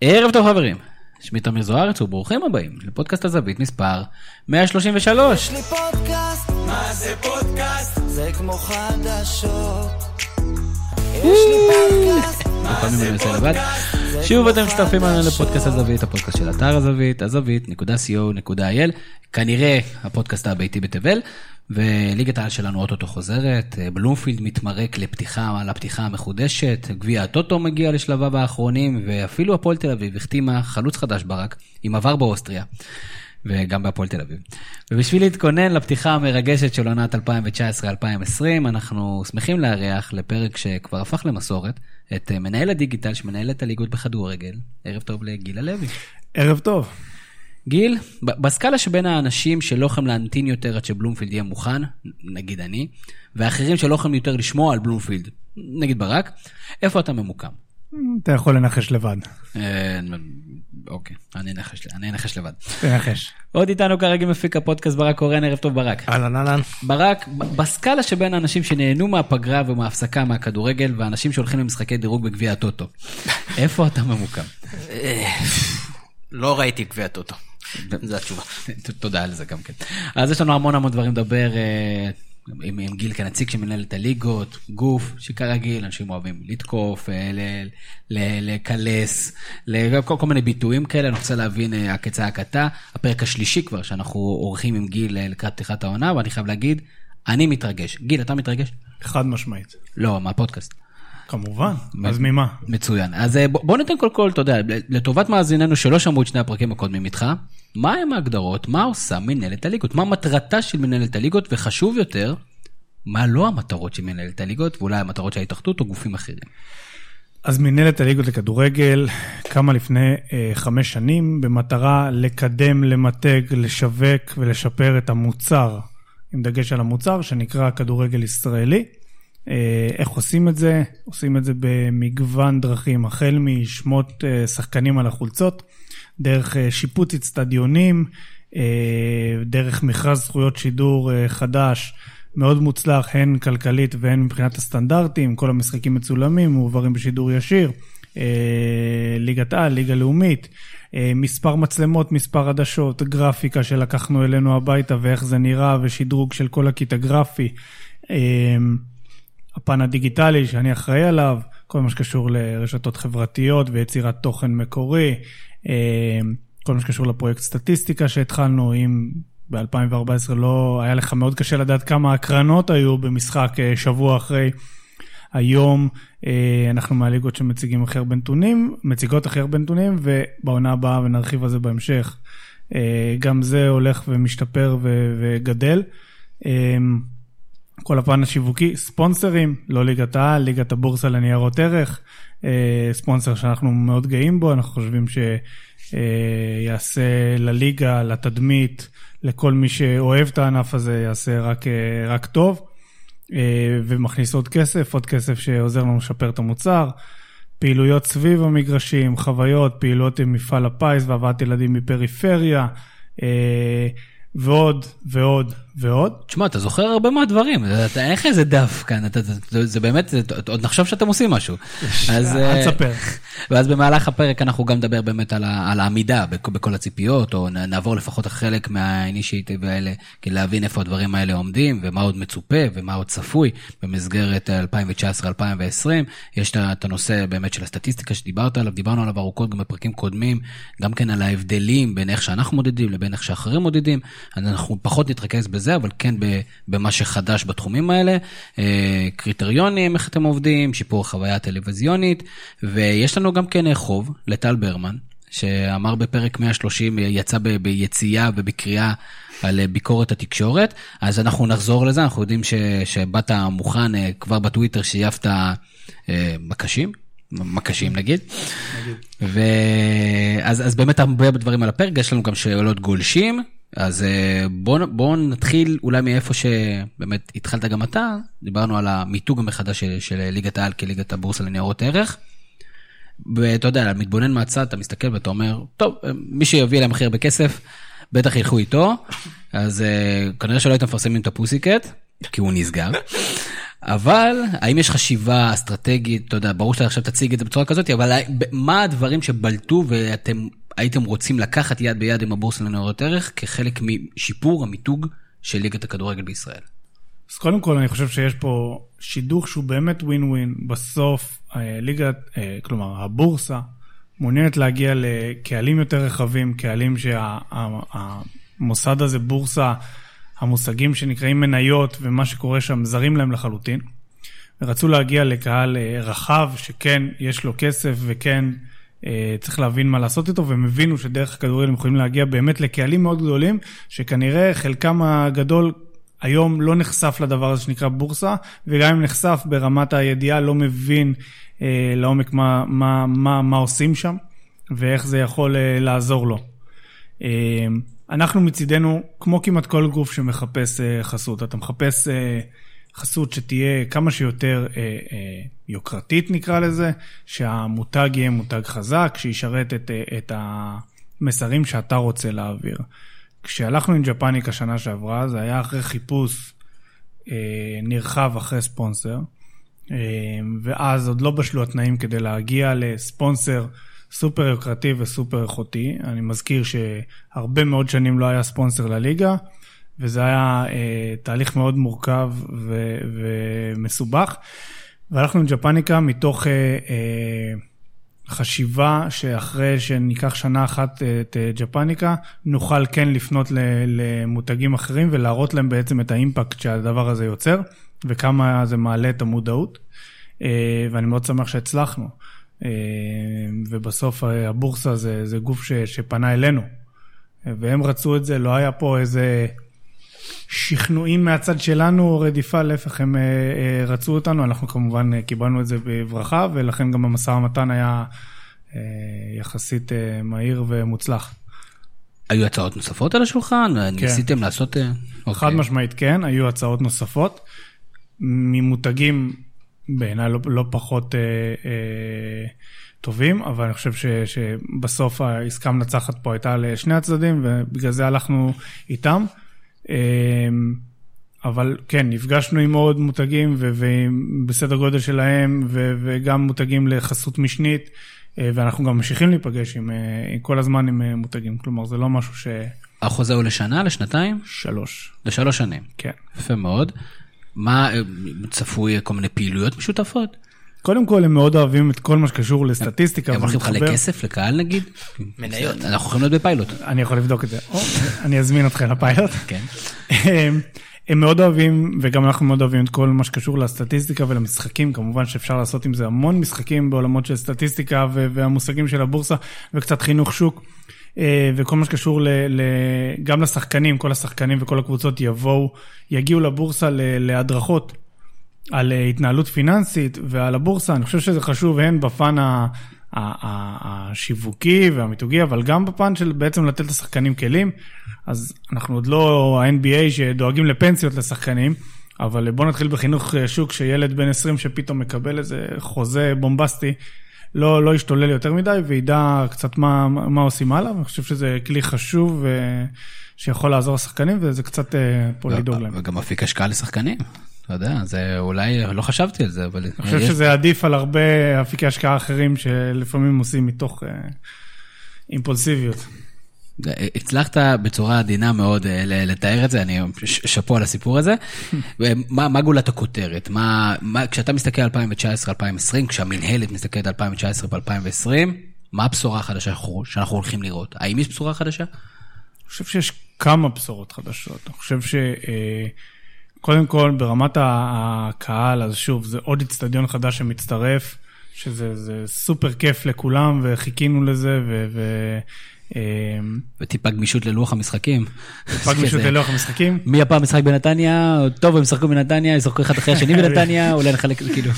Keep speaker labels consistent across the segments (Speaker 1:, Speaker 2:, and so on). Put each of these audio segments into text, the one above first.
Speaker 1: ערב טוב חברים, שמי תמיר זוארץ וברוכים הבאים לפודקאסט הזווית מספר 133.
Speaker 2: יש לי פודקאסט, מה זה פודקאסט? זה כמו חדשות. יש לי פודקאסט, מה זה. פודקאסט?
Speaker 1: שוב אתם מצטרפים
Speaker 2: חדשות.
Speaker 1: לפודקאסט הזווית, הפודקאסט של אתר הזווית, הזווית.co.il, כנראה הפודקאסט הביתי בתבל, וליגת העל שלנו אוטוטו חוזרת, בלומפילד מתמרק לפתיחה, לפתיחה המחודשת, גביע הטוטו מגיע לשלביו האחרונים, ואפילו הפועל תל אביב החתימה חלוץ חדש ברק, עם עבר באוסטריה. וגם בהפועל תל אביב. ובשביל להתכונן לפתיחה המרגשת של עונת 2019-2020, אנחנו שמחים לארח לפרק שכבר הפך למסורת, את אה, מנהל הדיגיטל שמנהל את הליגות בכדורגל. ערב טוב לגיל הלוי.
Speaker 3: ערב טוב.
Speaker 1: גיל, בסקאלה שבין האנשים שלא יכולים להמתין יותר עד שבלומפילד יהיה מוכן, נגיד אני, ואחרים שלא יכולים יותר לשמוע על בלומפילד, נגיד ברק, איפה אתה ממוקם?
Speaker 3: אתה יכול לנחש לבד.
Speaker 1: אה, אוקיי, אני אנחש אני אנחש לבד.
Speaker 3: תנחש.
Speaker 1: עוד איתנו כרגע מפיק הפודקאסט ברק קורן, ערב טוב ברק.
Speaker 4: אהלן אהלן.
Speaker 1: ברק, בסקאלה שבין האנשים שנהנו מהפגרה ומההפסקה מהכדורגל ואנשים שהולכים למשחקי דירוג בגביע הטוטו, איפה אתה ממוקם?
Speaker 4: לא ראיתי גביע טוטו. זו התשובה.
Speaker 1: תודה על זה גם כן. אז יש לנו המון המון דברים לדבר אה, עם, עם גיל כנציג שמנהל את הליגות, גוף שכרגיל אנשים אוהבים לתקוף, אה, לקלס, כל, כל מיני ביטויים כאלה, אני רוצה להבין אה, הכצעקתה. הפרק השלישי כבר שאנחנו עורכים עם גיל אה, לקראת פתיחת העונה, ואני חייב להגיד, אני מתרגש. גיל, אתה מתרגש?
Speaker 3: חד משמעית.
Speaker 1: לא, מהפודקאסט.
Speaker 3: כמובן. אז ממה?
Speaker 1: מצוין. אז בוא ניתן קודם כל, אתה יודע, לטובת מאזיננו שלא שמעו את שני הפרקים הקודמים איתך, מה הם ההגדרות, מה עושה מנהלת הליגות, מה מטרתה של מנהלת הליגות, וחשוב יותר, מה לא המטרות של מנהלת הליגות, ואולי המטרות של ההתאחדות או גופים אחרים.
Speaker 3: אז מנהלת הליגות לכדורגל קמה לפני אה, חמש שנים במטרה לקדם, למתג, לשווק ולשפר את המוצר, עם דגש על המוצר שנקרא כדורגל ישראלי. אה, איך עושים את זה? עושים את זה במגוון דרכים, החל משמות אה, שחקנים על החולצות, דרך אה, שיפוץ אצטדיונים, אה, דרך מכרז זכויות שידור אה, חדש, מאוד מוצלח, הן כלכלית והן מבחינת הסטנדרטים, כל המשחקים מצולמים, מועברים בשידור ישיר, ליגת על, ליגה לאומית, מספר מצלמות, מספר עדשות, גרפיקה שלקחנו אלינו הביתה ואיך זה נראה, ושדרוג של כל הקיט הגרפי. הפן הדיגיטלי שאני אחראי עליו, כל מה שקשור לרשתות חברתיות ויצירת תוכן מקורי, כל מה שקשור לפרויקט סטטיסטיקה שהתחלנו, אם ב-2014 לא, היה לך מאוד קשה לדעת כמה הקרנות היו במשחק אה, שבוע אחרי. היום אה, אנחנו מהליגות שמציגים הכי הרבה נתונים, מציגות הכי הרבה נתונים, ובעונה הבאה, ונרחיב על זה בהמשך, אה, גם זה הולך ומשתפר וגדל. אה, כל הפן השיווקי, ספונסרים, לא ליגת העל, ליגת הבורסה לניירות ערך, אה, ספונסר שאנחנו מאוד גאים בו, אנחנו חושבים שיעשה לליגה, לתדמית, לכל מי שאוהב את הענף הזה, יעשה רק, אה, רק טוב, אה, ומכניס עוד כסף, עוד כסף שעוזר לנו לשפר את המוצר. פעילויות סביב המגרשים, חוויות, פעילויות עם מפעל הפיס והבאת ילדים מפריפריה, אה, ועוד ועוד ועוד.
Speaker 1: תשמע, אתה זוכר הרבה מהדברים, אתה, אין לך איזה דף כאן, אתה, זה, זה באמת, זה, עוד נחשוב שאתם עושים משהו. אז,
Speaker 3: אל
Speaker 1: אה,
Speaker 3: תספר.
Speaker 1: ואז במהלך הפרק אנחנו גם נדבר באמת על, על העמידה בכ- בכל הציפיות, או נעבור לפחות חלק מהאינישייטיב האלה, כדי להבין איפה הדברים האלה עומדים, ומה עוד מצופה, ומה עוד צפוי במסגרת 2019-2020. יש את ה- את הנושא באמת של הסטטיסטיקה שדיברת עליו, דיברנו עליו ארוכות גם בפרקים קודמים, גם כן על ההבדלים בין איך שאנחנו מודדים לבין איך שאחרים מודדים. אז אנחנו פחות נתרכז בזה, אבל כן במה שחדש בתחומים האלה. אה, קריטריונים, איך אתם עובדים, שיפור החוויה הטלוויזיונית, ויש לנו גם כן אה, חוב לטל ברמן, שאמר בפרק 130, יצא ב- ביציאה ובקריאה על אה, ביקורת התקשורת, אז אנחנו נחזור לזה, אנחנו יודעים ש, שבאת מוכן אה, כבר בטוויטר שייפת אה, מקשים. מקשים נגיד. ואז אז באמת הרבה דברים על הפרק, יש לנו גם שאלות גולשים, אז אה, בואו בוא נתחיל אולי מאיפה שבאמת התחלת גם אתה, דיברנו על המיתוג המחדש של, של ליגת העל כליגת הבורסה לניירות ערך. ואתה יודע, מתבונן מהצד, אתה מסתכל ואתה אומר, טוב, מי שיביא להם הכי הרבה כסף, בטח ילכו איתו, אז uh, כנראה שלא הייתם מפרסמים את הפוסיקט, כי הוא נסגר. אבל האם יש חשיבה אסטרטגית, אתה יודע, ברור שאתה עכשיו תציג את זה בצורה כזאת, אבל מה הדברים שבלטו ואתם הייתם רוצים לקחת יד ביד עם הבורסה לניירות ערך כחלק משיפור המיתוג של ליגת הכדורגל בישראל?
Speaker 3: אז קודם כל אני חושב שיש פה שידוך שהוא באמת ווין ווין. בסוף אה, ליגת, אה, כלומר הבורסה מעוניינת להגיע לקהלים יותר רחבים, קהלים שהמוסד הזה, בורסה, המושגים שנקראים מניות ומה שקורה שם זרים להם לחלוטין. ורצו להגיע לקהל אה, רחב שכן יש לו כסף וכן צריך להבין מה לעשות איתו, והם הבינו שדרך הכדורגל הם יכולים להגיע באמת לקהלים מאוד גדולים, שכנראה חלקם הגדול היום לא נחשף לדבר הזה שנקרא בורסה, וגם אם נחשף ברמת הידיעה, לא מבין אה, לעומק מה, מה, מה, מה עושים שם, ואיך זה יכול אה, לעזור לו. אה, אנחנו מצידנו, כמו כמעט כל גוף שמחפש אה, חסות, אתה מחפש אה, חסות שתהיה כמה שיותר אה, אה, יוקרתית נקרא לזה, שהמותג יהיה מותג חזק, שישרת את, אה, את המסרים שאתה רוצה להעביר. כשהלכנו עם ג'פניק השנה שעברה, זה היה אחרי חיפוש אה, נרחב אחרי ספונסר, אה, ואז עוד לא בשלו התנאים כדי להגיע לספונסר סופר יוקרתי וסופר איכותי. אני מזכיר שהרבה מאוד שנים לא היה ספונסר לליגה, וזה היה אה, תהליך מאוד מורכב ו- ומסובך. והלכנו עם ג'פניקה מתוך... אה, אה, חשיבה שאחרי שניקח שנה אחת אה, את אה, ג'פניקה, נוכל כן לפנות למותגים אחרים ולהראות להם בעצם את האימפקט שהדבר הזה יוצר, וכמה זה מעלה את המודעות. אה, ואני מאוד שמח שהצלחנו. ובסוף הבורסה זה, זה גוף ש, שפנה אלינו, והם רצו את זה, לא היה פה איזה שכנועים מהצד שלנו או רדיפה, להפך, הם uh, רצו אותנו, אנחנו כמובן קיבלנו את זה בברכה, ולכן גם המשא ומתן היה יחסית מהיר ומוצלח.
Speaker 1: היו הצעות נוספות על השולחן? כן. ניסיתם לעשות...
Speaker 3: אוקיי. חד משמעית כן, היו הצעות נוספות, ממותגים בעיניי לא, לא פחות uh, uh, טובים, אבל אני חושב ש, שבסוף העסקה המנצחת פה הייתה לשני הצדדים, ובגלל זה הלכנו איתם. אמ, אבל כן, נפגשנו עם עוד מותגים ובסדר גודל שלהם, וגם מותגים לחסות משנית, אה, ואנחנו גם ממשיכים להיפגש עם, אה, כל הזמן עם אה, מותגים, כלומר זה לא משהו ש...
Speaker 1: החוזה הוא לשנה, לשנתיים?
Speaker 3: שלוש.
Speaker 1: לשלוש שנים.
Speaker 3: כן.
Speaker 1: יפה מאוד. מה, צפוי כל מיני פעילויות משותפות?
Speaker 3: קודם כל, הם מאוד אוהבים את כל מה שקשור לסטטיסטיקה.
Speaker 1: הם הולכים לחלק כסף לקהל נגיד?
Speaker 4: מניות.
Speaker 1: אנחנו יכולים להיות בפיילוט.
Speaker 3: אני יכול לבדוק את זה. אני אזמין אתכם לפיילוט.
Speaker 1: כן.
Speaker 3: הם מאוד אוהבים, וגם אנחנו מאוד אוהבים את כל מה שקשור לסטטיסטיקה ולמשחקים, כמובן שאפשר לעשות עם זה המון משחקים בעולמות של סטטיסטיקה והמושגים של הבורסה, וקצת חינוך שוק. אה, וכל מה שקשור ל, ל, גם לשחקנים, כל השחקנים וכל הקבוצות יבואו, יגיעו לבורסה להדרכות על אה, התנהלות פיננסית ועל הבורסה, אני חושב שזה חשוב הן בפן השיווקי והמיתוגי, אבל גם בפן של בעצם לתת לשחקנים כלים. אז אנחנו עוד לא ה-NBA שדואגים לפנסיות לשחקנים, אבל בואו נתחיל בחינוך אה, שוק שילד בן 20 שפתאום מקבל איזה חוזה בומבסטי, לא, לא ישתולל יותר מדי וידע קצת מה, מה עושים הלאה, אני חושב שזה כלי חשוב. ו... שיכול לעזור לשחקנים, וזה קצת אה, פה לדאוג להם.
Speaker 1: וגם אפיק השקעה לשחקנים. אתה יודע, זה אולי, לא חשבתי על זה, אבל...
Speaker 3: אני חושב יש... שזה עדיף על הרבה אפיקי השקעה אחרים שלפעמים עושים מתוך uh, אימפולסיביות.
Speaker 1: הצלחת בצורה עדינה מאוד אה, לתאר את זה, אני שאפו על הסיפור הזה. מה, מה גולת הכותרת? מה, מה, כשאתה מסתכל על 2019-2020, כשהמנהלת מסתכלת על 2019 ו-2020, מה הבשורה החדשה שאנחנו הולכים לראות? האם יש בשורה חדשה?
Speaker 3: אני חושב שיש כמה בשורות חדשות. אני חושב ש... אה, כל, ברמת הקהל, אז שוב, זה עוד איצטדיון חדש שמצטרף, שזה סופר כיף לכולם, וחיכינו לזה, ו...
Speaker 1: אמ, וטיפה גמישות ללוח המשחקים.
Speaker 3: טיפה גמישות ללוח המשחקים.
Speaker 1: מי הפעם משחק בנתניה? טוב, הם ישחקו בנתניה, ישחקו אחד אחרי השני בנתניה, אולי נחלק, כאילו.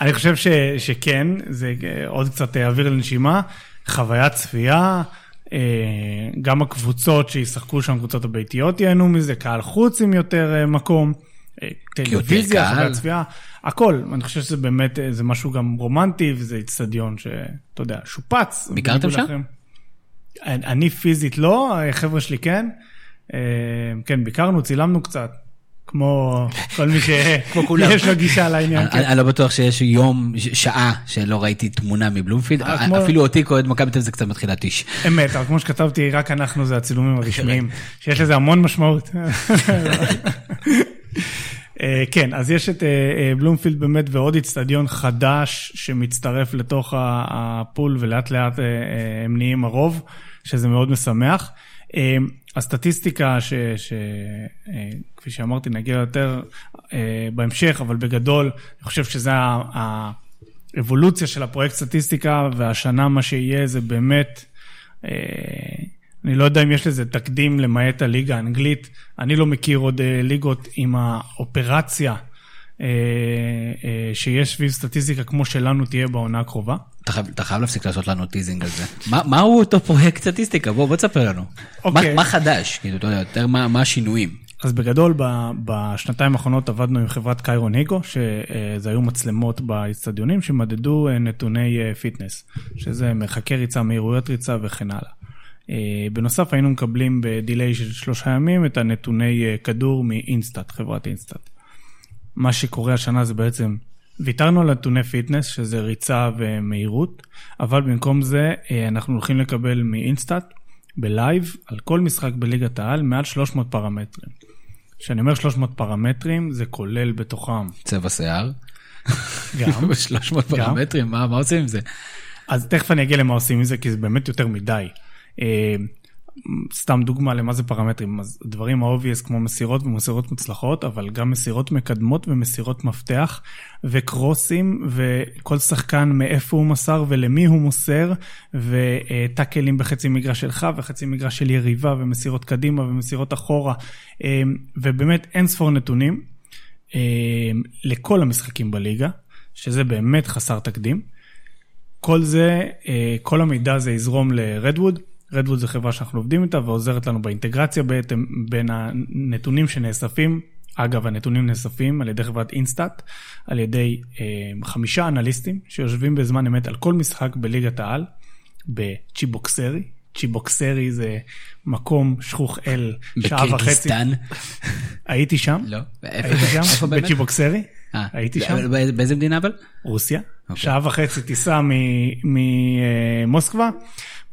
Speaker 3: אני חושב שכן, זה עוד קצת אוויר לנשימה, חוויית צפייה. אה, גם הקבוצות שישחקו שם, קבוצות הביתיות ייהנו מזה, קהל חוץ עם יותר אה, מקום, אה, טלוויזיה, חוויית צפייה, הכל. אני חושב שזה באמת, זה משהו גם רומנטי, וזה איצטדיון שאתה יודע, שופץ.
Speaker 1: ביקרתם שם?
Speaker 3: אני פיזית לא, חבר'ה שלי כן. כן, ביקרנו, צילמנו קצת. כמו כל מי. שיש לו גישה לעניין. כן.
Speaker 1: אני לא בטוח שיש יום, שעה, שלא ראיתי תמונה מבלומפילד.
Speaker 3: אה,
Speaker 1: אפילו אותי כאוהד מכבי תל זה קצת מתחיל להתיש.
Speaker 3: אמת, אבל כמו שכתבתי, רק אנחנו זה הצילומים הרשמיים, שיש לזה המון משמעות. אה, כן, אז יש את אה, אה, בלומפילד באמת ועוד איצטדיון חדש שמצטרף לתוך הפול ולאט לאט אה, אה, הם נהיים הרוב, שזה מאוד משמח. אה, הסטטיסטיקה, ש, ש, אה, שאמרתי, נגיע יותר אה, בהמשך, אבל בגדול, אני חושב שזה האבולוציה של הפרויקט סטטיסטיקה, והשנה מה שיהיה זה באמת... אני לא יודע אם יש לזה תקדים למעט הליגה האנגלית. אני לא מכיר עוד ליגות עם האופרציה שיש סביב סטטיסטיקה כמו שלנו תהיה בעונה הקרובה.
Speaker 1: אתה חייב- אתה חייב להפסיק לעשות לנו teasing על זה. מה- מהו אותו פרויקט סטטיסטיקה? בוא בוא תספר לנו.
Speaker 3: אוקיי.
Speaker 1: מה- מה חדש? כאילו, אתה יודע, יותר מה מה השינויים.
Speaker 3: אז בגדול, ב- בשנתיים האחרונות עבדנו עם חברת ChyronHego, שזה היו מצלמות באצטדיונים שמדדו אה, נתוני אה, fitness, שזה מרחקי ריצה, מהירויות ריצה וכן הלאה. אה, בנוסף, היינו מקבלים ב delay של שלושה ימים את הנתוני אה, כדור מאינסטאט, חברת אינסטאט. מה שקורה השנה זה בעצם, ויתרנו על נתוני fitness, שזה ריצה ומהירות, אבל במקום זה אה, אנחנו הולכים לקבל מאינסטאט, ב live, על כל משחק בליגת העל, מעל 300 פרמטרים. כשאני אומר 300 פרמטרים, זה כולל בתוכם
Speaker 1: צבע שיער.
Speaker 3: גם.
Speaker 1: 300
Speaker 3: גם.
Speaker 1: פרמטרים, מה מה עושים עם זה?
Speaker 3: אז תכף אני אגיע למה עושים עם זה, כי זה באמת יותר מדי. סתם דוגמה למה זה פרמטרים, אז דברים obvious כמו מסירות ומסירות מוצלחות, אבל גם מסירות מקדמות ומסירות מפתח, וקרוסים, וכל שחקן מאיפה הוא מסר ולמי הוא מוסר, וטאקלים בחצי מגרש שלך וחצי מגרש של יריבה, ומסירות קדימה ומסירות אחורה, אה, ובאמת אין ספור נתונים אה, לכל המשחקים בליגה, שזה באמת חסר תקדים. כל זה, אה, כל המידע הזה יזרום לרדווד. רדווד זו חברה שאנחנו עובדים איתה ועוזרת לנו באינטגרציה בעצם בין הנתונים שנאספים. אגב, הנתונים נאספים על ידי חברת אינסטאט, על ידי אה, חמישה אנליסטים שיושבים בזמן אמת על כל משחק בליגת העל, בצ'יבוקסרי. צ'יבוקסרי זה מקום שכוח אל, שעה וחצי.
Speaker 1: בקירגיסטן?
Speaker 3: הייתי שם,
Speaker 1: לא.
Speaker 3: הייתי שם? בצ'יבוקסרי,
Speaker 1: אה,
Speaker 3: הייתי שם.
Speaker 1: באיזה מדינה אבל?
Speaker 3: רוסיה,
Speaker 1: אוקיי.
Speaker 3: שעה וחצי טיסה ממוסקבה,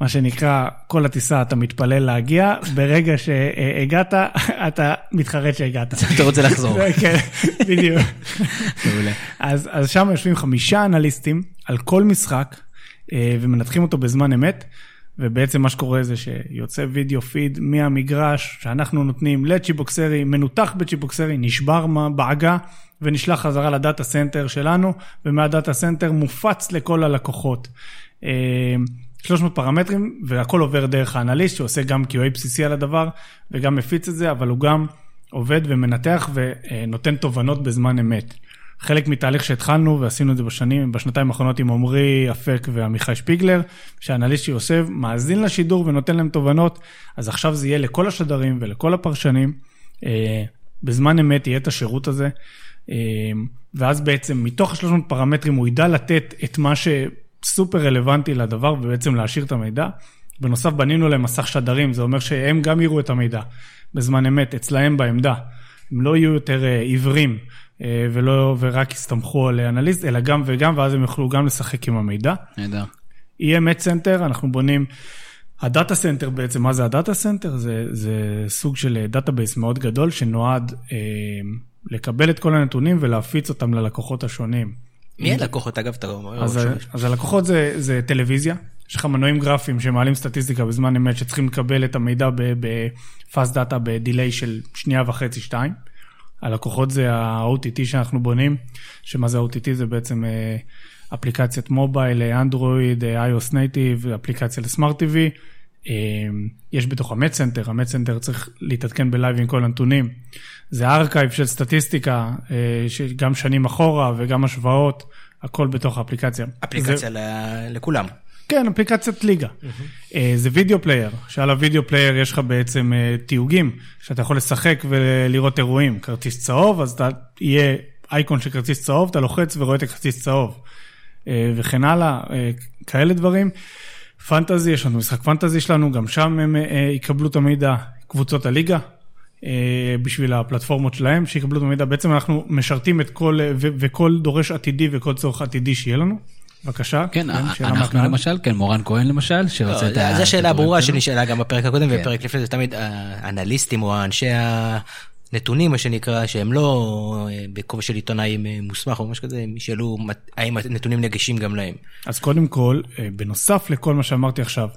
Speaker 3: מה שנקרא, כל הטיסה אתה מתפלל להגיע, ברגע שהגעת, אתה מתחרט שהגעת.
Speaker 1: אתה רוצה לחזור.
Speaker 3: כן, בדיוק.
Speaker 1: מעולה.
Speaker 3: אז, אז שם יושבים חמישה אנליסטים על כל משחק, אה, ומנתחים אותו בזמן אמת, ובעצם מה שקורה זה שיוצא video feed מהמגרש שאנחנו נותנים לצ'יבוקסרי, מנותח בצ'יבוקסרי, נשבר בעגה, ונשלח חזרה ל data center שלנו, ומה data center מופץ לכל הלקוחות. אה, 300 פרמטרים, והכל עובר דרך האנליסט, שעושה גם QA בסיסי על הדבר, וגם מפיץ את זה, אבל הוא גם עובד ומנתח ונותן תובנות בזמן אמת. חלק מתהליך שהתחלנו ועשינו את זה בשנים, בשנתיים האחרונות עם עמרי אפק ועמיחי שפיגלר, שהאנליסט שיושב, מאזין לשידור ונותן להם תובנות, אז עכשיו זה יהיה לכל השדרים ולכל הפרשנים, אה, בזמן אמת יהיה את השירות הזה, אה, ואז בעצם מתוך ה-300 פרמטרים הוא ידע לתת את מה שסופר רלוונטי לדבר ובעצם להשאיר את המידע. בנוסף בנינו להם מסך שדרים, זה אומר שהם גם יראו את המידע בזמן אמת, אצלהם בעמדה. הם לא יהיו יותר אה, עיוורים אה, ולא, ורק יסתמכו על אנליסט, אלא גם וגם, ואז הם יוכלו גם לשחק עם המידע.
Speaker 1: נהדר.
Speaker 3: יהיה match center, אנחנו בונים, ה data center בעצם, מה זה ה data center? זה, זה סוג של database מאוד גדול שנועד אה, לקבל את כל הנתונים ולהפיץ אותם ללקוחות השונים.
Speaker 4: מי הלקוחות אגב? אתה אומר,
Speaker 3: אז, אז הלקוחות זה, זה טלוויזיה, יש לך מנועים גרפיים שמעלים סטטיסטיקה בזמן אמת שצריכים לקבל את המידע ב fast data ב delay של שנייה וחצי, שתיים. הלקוחות זה ה-OTT שאנחנו בונים, שמה זה OTT? זה בעצם אה, אפליקציית mobile, אה, אנדרואיד, אה, iOS native, אפליקציה ל smart TV. אה, יש בתוך ה match center, ה match center צריך להתעדכן ב live עם כל הנתונים. זה archive של סטטיסטיקה, אה, שגם שנים אחורה וגם השוואות, הכל בתוך האפליקציה.
Speaker 4: אפליקציה
Speaker 3: זה,
Speaker 4: לכולם.
Speaker 3: כן, אפליקציית ליגה. אה, זה video player, שעל ה video player יש לך בעצם אה, תיוגים, שאתה יכול לשחק ולראות אירועים. כרטיס צהוב, אז אתה יהיה אייקון של כרטיס צהוב, אתה לוחץ ורואה את הכרטיס צהוב. וכן הלאה, אה, כאלה דברים. fantasy, יש לנו משחק fantasy שלנו, גם שם הם יקבלו את המידע, קבוצות הליגה. אה, בשביל הפלטפורמות שלהם, שיקבלו את המידע. בעצם אנחנו משרתים את כל, ו- וכל דורש עתידי וכל צורך עתידי שיהיה לנו. בבקשה.
Speaker 1: כן,
Speaker 3: שאלה
Speaker 1: אנחנו
Speaker 3: מהקהל.
Speaker 1: למשל, כן, מורן כהן למשל, שרוצה את ה...
Speaker 4: לא, זו שאלה ברורה. שנשאלה גם בפרק הקודם
Speaker 1: כן.
Speaker 4: ובפרק לפני זה, תמיד האנליסטים או אנשי הנתונים, מה שנקרא, שהם לא אה, בכובע של עיתונאי מוסמך או משהו כזה, הם ישאלו האם הנתונים נגישים גם להם.
Speaker 3: אז קודם כל, אה, בנוסף לכל מה שאמרתי עכשיו,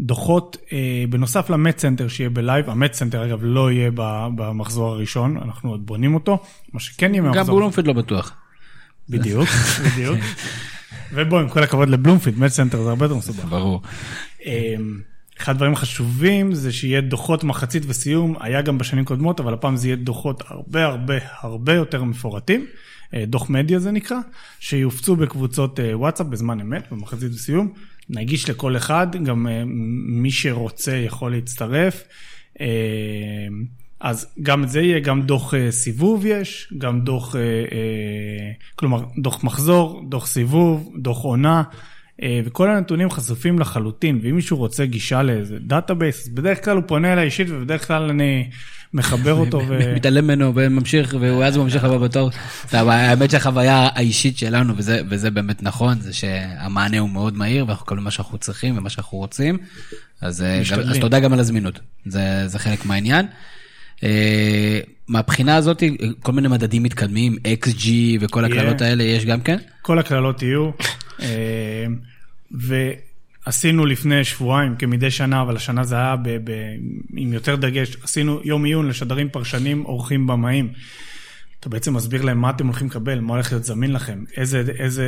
Speaker 3: דוחות, אה, בנוסף ל match center שיהיה ב live, ה match center אגב לא יהיה במחזור הראשון, אנחנו עוד בונים אותו, מה שכן יהיה
Speaker 1: גם
Speaker 3: מהמחזור
Speaker 1: בלומפיד לא בטוח.
Speaker 3: בדיוק, בדיוק. ובוא, עם כל הכבוד לבלומפיד, match center זה הרבה יותר מסובך.
Speaker 1: ברור.
Speaker 3: אחד הדברים החשובים זה שיהיה דוחות מחצית וסיום, היה גם בשנים קודמות, אבל הפעם זה יהיה דוחות הרבה הרבה הרבה יותר מפורטים, אה, דוח מדיה זה נקרא, שיופצו בקבוצות אה, וואטסאפ בזמן אמת, במחצית וסיום, נגיש לכל אחד, גם אה, מי שרוצה יכול להצטרף. אז גם את זה יהיה, גם דוח סיבוב יש, גם דוח, כלומר, דוח מחזור, דוח סיבוב, דוח עונה, וכל הנתונים חשופים לחלוטין, ואם מישהו רוצה גישה לאיזה database, אז בדרך כלל הוא פונה אליי אישית, ובדרך כלל אני מחבר אותו. ו...
Speaker 1: מתעלם ממנו וממשיך, ואז הוא ממשיך לבוא בתור. האמת שהחוויה האישית שלנו, וזה, וזה באמת נכון, זה שהמענה הוא מאוד מהיר, ואנחנו מקבלים מה שאנחנו צריכים ומה שאנחנו רוצים. אז, אה, גם. אז תודה גם על הזמינות, זה, זה חלק מהעניין. מהבחינה הזאת, כל מיני מדדים מתקדמים, XG וכל. הקללות האלה, יש גם כן?
Speaker 3: כל הקללות יהיו. אה, ועשינו לפני שבועיים, כמדי שנה, אבל השנה זה היה ב, ב, עם יותר דגש, עשינו יום עיון לשדרים פרשנים, אורחים, במאים. אתה בעצם מסביר להם מה אתם הולכים לקבל, מה הולך להיות זמין לכם, איזה, איזה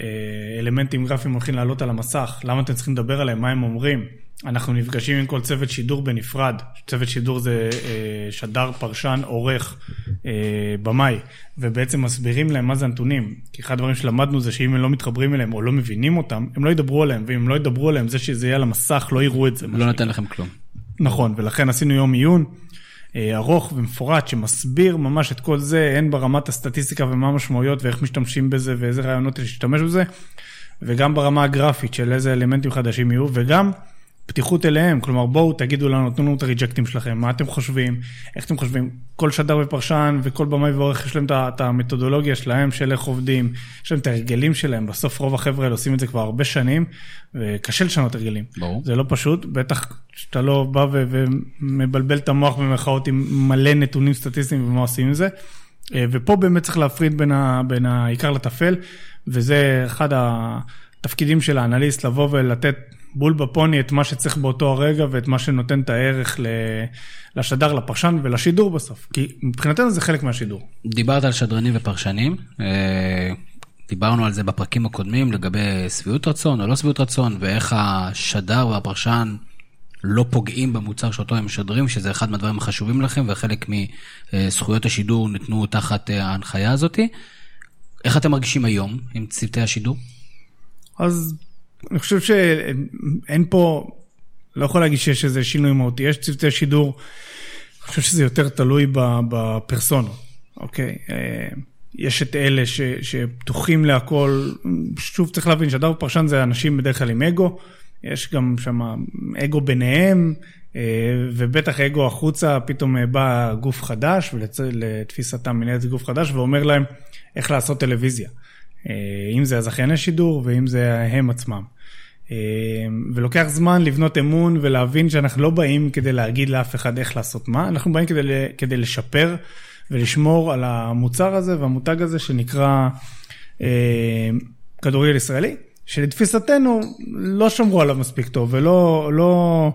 Speaker 3: אה, אלמנטים גרפיים הולכים לעלות על המסך, למה אתם צריכים לדבר עליהם, מה הם אומרים. אנחנו נפגשים עם כל צוות שידור בנפרד. צוות שידור זה אה, שדר, פרשן, עורך, אה, במאי, ובעצם מסבירים להם מה זה הנתונים. כי אחד הדברים שלמדנו זה שאם הם לא מתחברים אליהם או לא מבינים אותם, הם לא ידברו עליהם, ואם הם לא ידברו עליהם, זה שזה יהיה על המסך, לא יראו את זה.
Speaker 1: לא נותן לכם כלום.
Speaker 3: נכון, ולכן עשינו יום עיון ארוך ומפורט שמסביר ממש את כל זה, הן ברמת הסטטיסטיקה ומה המשמעויות ואיך משתמשים בזה ואיזה רעיונות יש להשתמש בזה, וגם ברמה הגרפית של איזה אלמנטים חדשים יהיו, וגם פתיחות אליהם, כלומר בואו תגידו לנו, תנו לנו את הריג'קטים שלכם, מה אתם חושבים, איך אתם חושבים, כל שדר ופרשן וכל במאי ועורך יש להם את ה- המתודולוגיה שלהם של איך עובדים, יש להם את ההרגלים שלהם, בסוף רוב החבר'ה האלה עושים את זה כבר הרבה שנים, וקשה לשנות הרגלים.
Speaker 1: ברור.
Speaker 3: זה לא פשוט, בטח שאתה לא בא ומבלבל את המוח במרכאות עם מלא נתונים סטטיסטיים ומה עושים עם זה. אה, ופה באמת צריך להפריד בין, ה- בין העיקר לטפל, וזה אחד התפקידים של האנליסט, לבוא ולתת בול בפוני את מה שצריך באותו הרגע ואת מה שנותן את הערך לשדר, לפרשן ולשידור בסוף. כי מבחינתנו זה חלק מהשידור.
Speaker 1: דיברת על שדרנים ופרשנים, אה, דיברנו על זה בפרקים הקודמים לגבי שביעות רצון או לא שביעות רצון, ואיך השדר והפרשן לא פוגעים במוצר שאותו הם משדרים, שזה אחד מהדברים החשובים לכם, וחלק מזכויות השידור ניתנו תחת ההנחיה הזאתי. איך אתם מרגישים היום עם צוותי השידור?
Speaker 3: אז אני חושב שאין פה, לא יכול להגיד שיש איזה שינוי מהותי. יש צוותי שידור, אני חושב שזה יותר תלוי ב- בפרסונות, אוקיי? אה, יש את אלה ש, שפתוחים להכל, שוב צריך להבין, שדר פרשן זה אנשים בדרך כלל עם אגו, יש גם שם אגו ביניהם, אה, ובטח אגו החוצה, פתאום אה, בא גוף חדש, ולתפיסתם מנהלת גוף חדש, ואומר להם איך לעשות טלוויזיה. אה, אם זה הזכייני שידור ואם זה הם עצמם. אה, ולוקח זמן לבנות אמון ולהבין שאנחנו לא באים כדי להגיד לאף אחד איך לעשות מה, אנחנו באים כדי, כדי לשפר ולשמור על המוצר הזה והמותג הזה שנקרא אה, כדורגל ישראלי, שלתפיסתנו לא שמרו עליו מספיק טוב ולא לא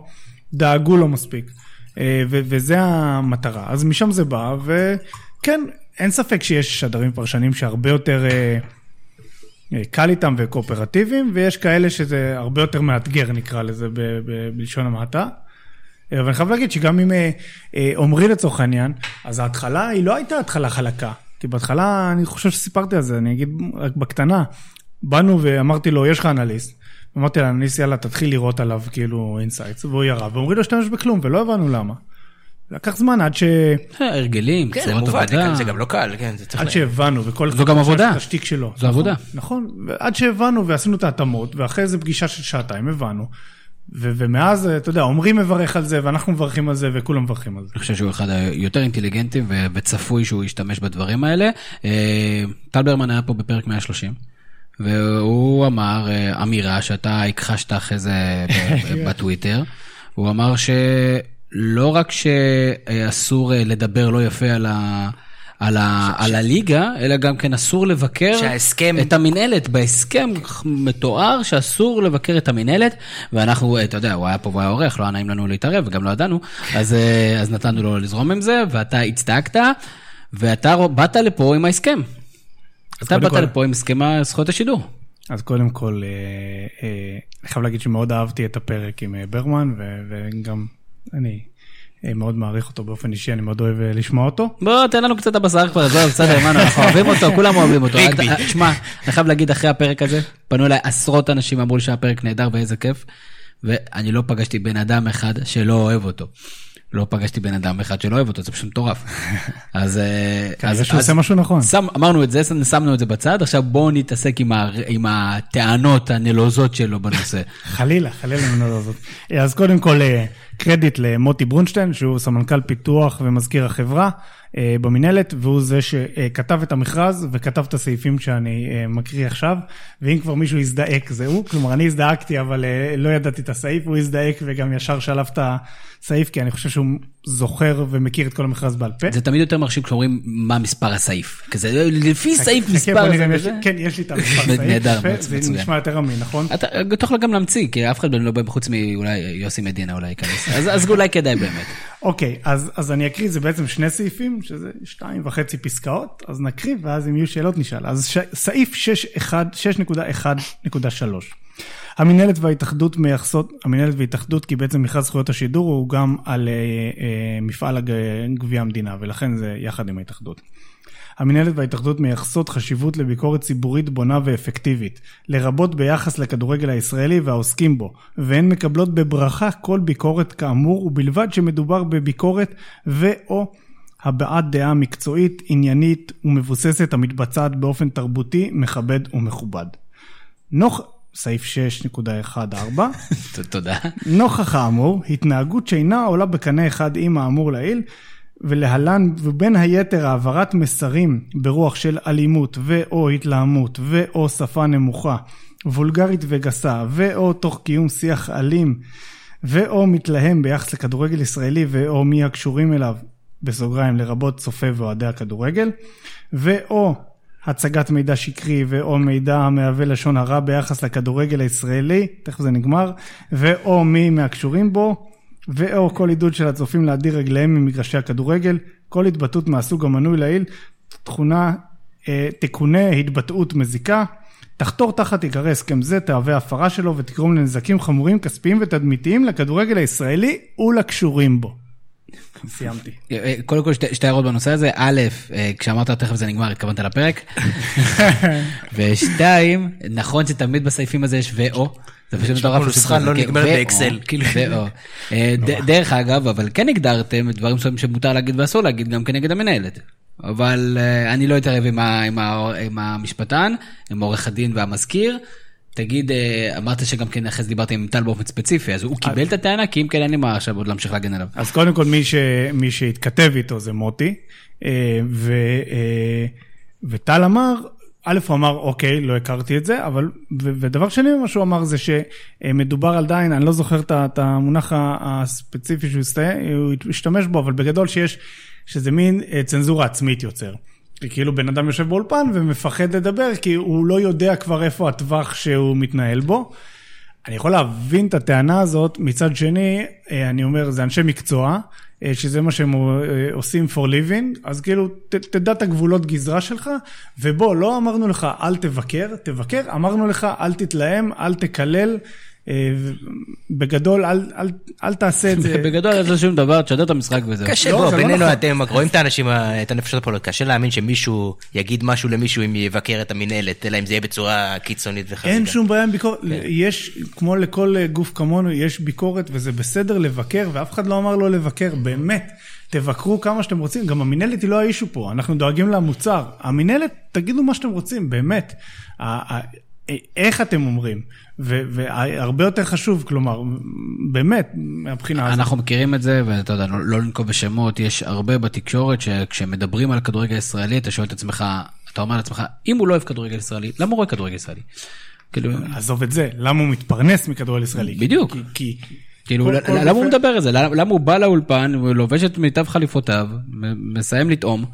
Speaker 3: דאגו לו מספיק. אה, ו- וזה המטרה. אז משם זה בא, וכן, אין ספק שיש שדרים פרשנים שהרבה יותר אה, קל איתם וקואופרטיביים, ויש כאלה שזה הרבה יותר מאתגר, נקרא לזה בלשון המעטה. אה, אבל אני חייב להגיד שגם אם אה, אה, עומרי לצורך העניין, אז ההתחלה היא לא הייתה התחלה חלקה. כי בהתחלה, אני חושב שסיפרתי על זה, אני אגיד רק בקטנה. באנו ואמרתי לו, יש לך אנליסט. אמרתי לאנליסט, יאללה, תתחיל לראות עליו כאילו insights, והוא ירה, ואומרים לו, השתמש בכלום, ולא הבנו למה. לקח זמן עד, ש...
Speaker 1: אה, הרגלים,
Speaker 4: כן, זה מובן,
Speaker 1: עבודה.
Speaker 4: כן, זה גם לא קל, כן, זה צריך...
Speaker 3: עד שהבנו, וכל
Speaker 1: זו גם עבודה.
Speaker 3: את השטיק שלו.
Speaker 1: זו עבודה.
Speaker 3: נכון, ועד שהבנו ועשינו את ההתאמות, ואחרי איזה פגישה של שעתיים הבנו, ו- ומאז, אתה יודע, עמרי מברך על זה, ואנחנו מברכים על זה, וכולם מברכים על זה.
Speaker 1: אני חושב שהוא אחד היותר אינטליגנטים ו- וצפוי שהוא ישתמש בדברים האלה. אה, טל ברמן היה פה בפרק 130. והוא אמר אה, אמירה שאתה הכחשת אחרי זה בטוויטר. הוא אמר שלא רק שאסור אה, לדבר לא יפה על ה... על, ה, על הליגה, אלא גם כן אסור לבקר
Speaker 4: שההסכם-
Speaker 1: את המינהלת. בהסכם מתואר שאסור לבקר את המינהלת, ואנחנו, אתה יודע, הוא היה פה והוא היה עורך, לא היה נעים לנו להתערב וגם לא ידענו, אז, אה, אז נתנו לו לזרום עם זה, ואתה הצדקת, ואתה באת לפה עם ההסכם. אתה באת
Speaker 3: כל-
Speaker 1: לפה עם הסכם זכויות השידור.
Speaker 3: אז קודם כל, אה, אה, אני חייב להגיד שמאוד אהבתי את הפרק עם אה, ברמן, ו- וגם אני אה, מאוד מעריך אותו באופן אישי, אני מאוד אוהב אה, לשמוע אותו.
Speaker 1: בוא, תן לנו קצת הבשר כבר, עזוב, בסדר, מה, אנחנו אוהבים אותו, כולם אוהבים אותו. אתה- תשמע, אני חייב להגיד, אחרי הפרק הזה, פנו אליי עשרות אנשים, אמרו לי שהפרק נהדר ואיזה כיף, ואני לא פגשתי בן אדם אחד שלא אוהב אותו. לא פגשתי בן אדם אחד שלא אוהב אותו, זה פשוט מטורף. אז... אה,
Speaker 3: כנראה שהוא
Speaker 1: אז-
Speaker 3: עושה משהו נכון.
Speaker 1: שם, אמרנו את זה, שמנו את זה בצד, עכשיו בואו נתעסק עם, ה, עם הטענות הנלוזות שלו בנושא.
Speaker 3: חלילה, חלילה הזאת. אז קודם כל, אה, קרדיט למוטי ברונשטיין, שהוא סמנכ"ל פיתוח ומזכיר החברה במינהלת, והוא זה שכתב את המכרז וכתב את הסעיפים שאני אה, מקריא עכשיו, ואם כבר מישהו הזדעק זה הוא, כלומר אני הזדעקתי אבל אה, לא ידעתי את הסעיף, הוא הזדעק וגם ישר שלף את הסעיף, כי אני חושב שהוא זוכר ומכיר את כל המכרז בעל פה.
Speaker 1: זה תמיד יותר מרשים כשאומרים מה מספר הסעיף. כזה, לפי סעיף מספר...
Speaker 3: כן, יש לי את המספר סעיף,
Speaker 1: נהדר, מצוין.
Speaker 3: זה נשמע יותר אמין, נכון?
Speaker 1: אתה תוכל גם להמציא, כי אף אחד לא בא חוץ מאולי יוסי מדינה אולי ייכנס. אז, אולי כדאי באמת.
Speaker 3: אוקיי, אז, אני אקריא, זה בעצם שני סעיפים, שזה שתיים וחצי פסקאות, אז נקריא, ואז אם יהיו שאלות נשאל. אז סעיף 6.1.3. המינהלת וההתאחדות מייחסות, המינהלת וההתאחדות, כי בעצם מכרז זכויות השידור הוא גם על אה, אה, מפעל הג- גביע המדינה, ולכן זה יחד עם ההתאחדות. המינהלת וההתאחדות מייחסות חשיבות לביקורת ציבורית בונה ואפקטיבית, לרבות ביחס לכדורגל הישראלי והעוסקים בו, והן מקבלות בברכה כל ביקורת כאמור, ובלבד שמדובר בביקורת ו/או הבעת דעה מקצועית, עניינית ומבוססת המתבצעת באופן תרבותי, מכבד ומכובד. נוח... סעיף 6.14
Speaker 1: ת- תודה.
Speaker 3: נוכח האמור, התנהגות שאינה עולה בקנה אחד עם האמור לעיל, ולהלן, ובין היתר העברת מסרים ברוח של אלימות ו/או התלהמות ו/או שפה נמוכה, וולגרית וגסה, ו/או תוך קיום שיח אלים, ו/או מתלהם ביחס לכדורגל ישראלי ו/או מי הקשורים אליו, בסוגריים לרבות צופה ואוהדי הכדורגל, ו/או הצגת מידע שקרי ו/או מידע המהווה לשון הרע ביחס לכדורגל הישראלי, תכף זה נגמר, ו/או מי מהקשורים בו, ו/או כל עידוד של הצופים להדיר רגליהם ממגרשי הכדורגל, כל התבטאות מהסוג המנוי לעיל, תכונה, אה, תכונה התבטאות מזיקה, תחתור תחת עיקרי הסכם זה, תהווה הפרה שלו ותגרום לנזקים חמורים, כספיים ותדמיתיים לכדורגל הישראלי ולקשורים בו. סיימתי.
Speaker 1: אה, קודם כל שתי, שתי הערות בנושא הזה, א', אה, כשאמרת תכף זה נגמר, התכוונת לפרק, ושתיים, נכון שתמיד בסעיפים הזה יש ו/או, זה פשוט מטורף.
Speaker 4: כמו נוסחה
Speaker 1: פשוט-
Speaker 4: לא נגמרת באקסל, כאילו.
Speaker 1: ו/או. אה, דרך אגב, אבל כן הגדרתם דברים מסוימים שמותר להגיד ואסור להגיד גם כנגד המנהלת. אבל אה, אני לא אתערב עם המשפטן, עם עורך הדין והמזכיר. תגיד, אה, אמרת שגם כן אחרי זה דיברת עם טל באופן ספציפי, אז הוא קיבל את הטענה? כי אם כן, אין לי מה עכשיו עוד להמשיך להגן עליו.
Speaker 3: אז קודם כל מי, ש... מי שהתכתב איתו זה מוטי, אה, ו... אה, וטל אמר, א', הוא אמר, אוקיי, לא הכרתי את זה, אבל, ו... ודבר שני, מה שהוא אמר זה שמדובר עדיין, אני לא זוכר את המונח הספציפי שהוא השתמש בו, אבל בגדול שיש, שזה מין צנזורה עצמית יוצר. כאילו בן אדם יושב באולפן ומפחד לדבר, כי הוא לא יודע כבר איפה הטווח שהוא מתנהל בו. אני יכול להבין את הטענה הזאת, מצד שני, אה, אני אומר, זה אנשי מקצוע, אה, שזה מה שהם אה, עושים for living, אז כאילו, ת, תדע את הגבולות גזרה שלך, ובוא, לא אמרנו לך, אל תבקר, תבקר, אמרנו לך, אל תתלהם, אל תקלל, בגדול, אל, אל, אל תעשה את זה.
Speaker 1: בגדול, אין לזה שום דבר, תשדר את המשחק וזהו.
Speaker 4: קשה,
Speaker 3: לא,
Speaker 4: בוא,
Speaker 3: זה לא
Speaker 4: בינינו
Speaker 3: נכון.
Speaker 4: אתם רואים את האנשים, את הנפשות הפועלות, קשה להאמין שמישהו יגיד משהו למישהו אם יבקר את המינהלת, אלא אם זה יהיה בצורה קיצונית וחריגה.
Speaker 3: אין שום בעיה עם ביקורת, יש, כמו לכל אה, גוף כמונו, יש ביקורת וזה בסדר לבקר, ואף אחד לא אמר לא לבקר, באמת. תבקרו כמה שאתם רוצים, גם המינהלת היא לא האישו פה, אנחנו דואגים למוצר. המינהלת, תגידו מה שאתם רוצים, באמת. ה- ה- איך אתם אומרים? והרבה יותר חשוב, כלומר, באמת, מהבחינה הזאת.
Speaker 1: אנחנו מכירים את זה, ואתה יודע, לא, לא לנקוב בשמות, יש הרבה בתקשורת שכשמדברים על הכדורגל הישראלי, אתה שואל את עצמך, אתה אומר לעצמך, אם הוא לא אוהב כדורגל ישראלי, למה הוא רואה כדורגל ישראלי? כאילו,
Speaker 3: עזוב את זה, למה הוא מתפרנס מכדורגל ישראלי?
Speaker 1: בדיוק.
Speaker 3: כי... כי...
Speaker 1: כאילו,
Speaker 3: כל-
Speaker 1: למה
Speaker 3: כל
Speaker 1: הוא מדבר את זה? למה הוא בא לאולפן, הוא לובש את מיטב חליפותיו, מסיים לטעום,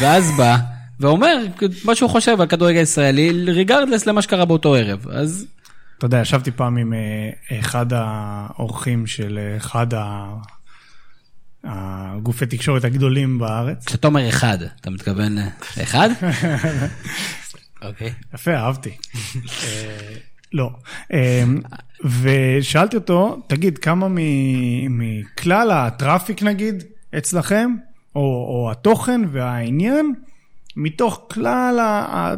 Speaker 1: ואז בא, ואומר מה שהוא חושב על כדורגל ישראלי, ריגרדלס למה שקרה באותו ערב. אז
Speaker 3: אתה יודע, ישבתי פעם עם אה, אחד האורחים של אה, אחד ה- הגופי תקשורת הגדולים בארץ.
Speaker 1: כשאתה אומר אחד, אתה מתכוון אה, אחד?
Speaker 4: אוקיי.
Speaker 3: יפה, אהבתי. אה, לא. ושאלתי אותו, תגיד, כמה מכלל הטראפיק נגיד אצלכם, או, או התוכן והעניין, מתוך כלל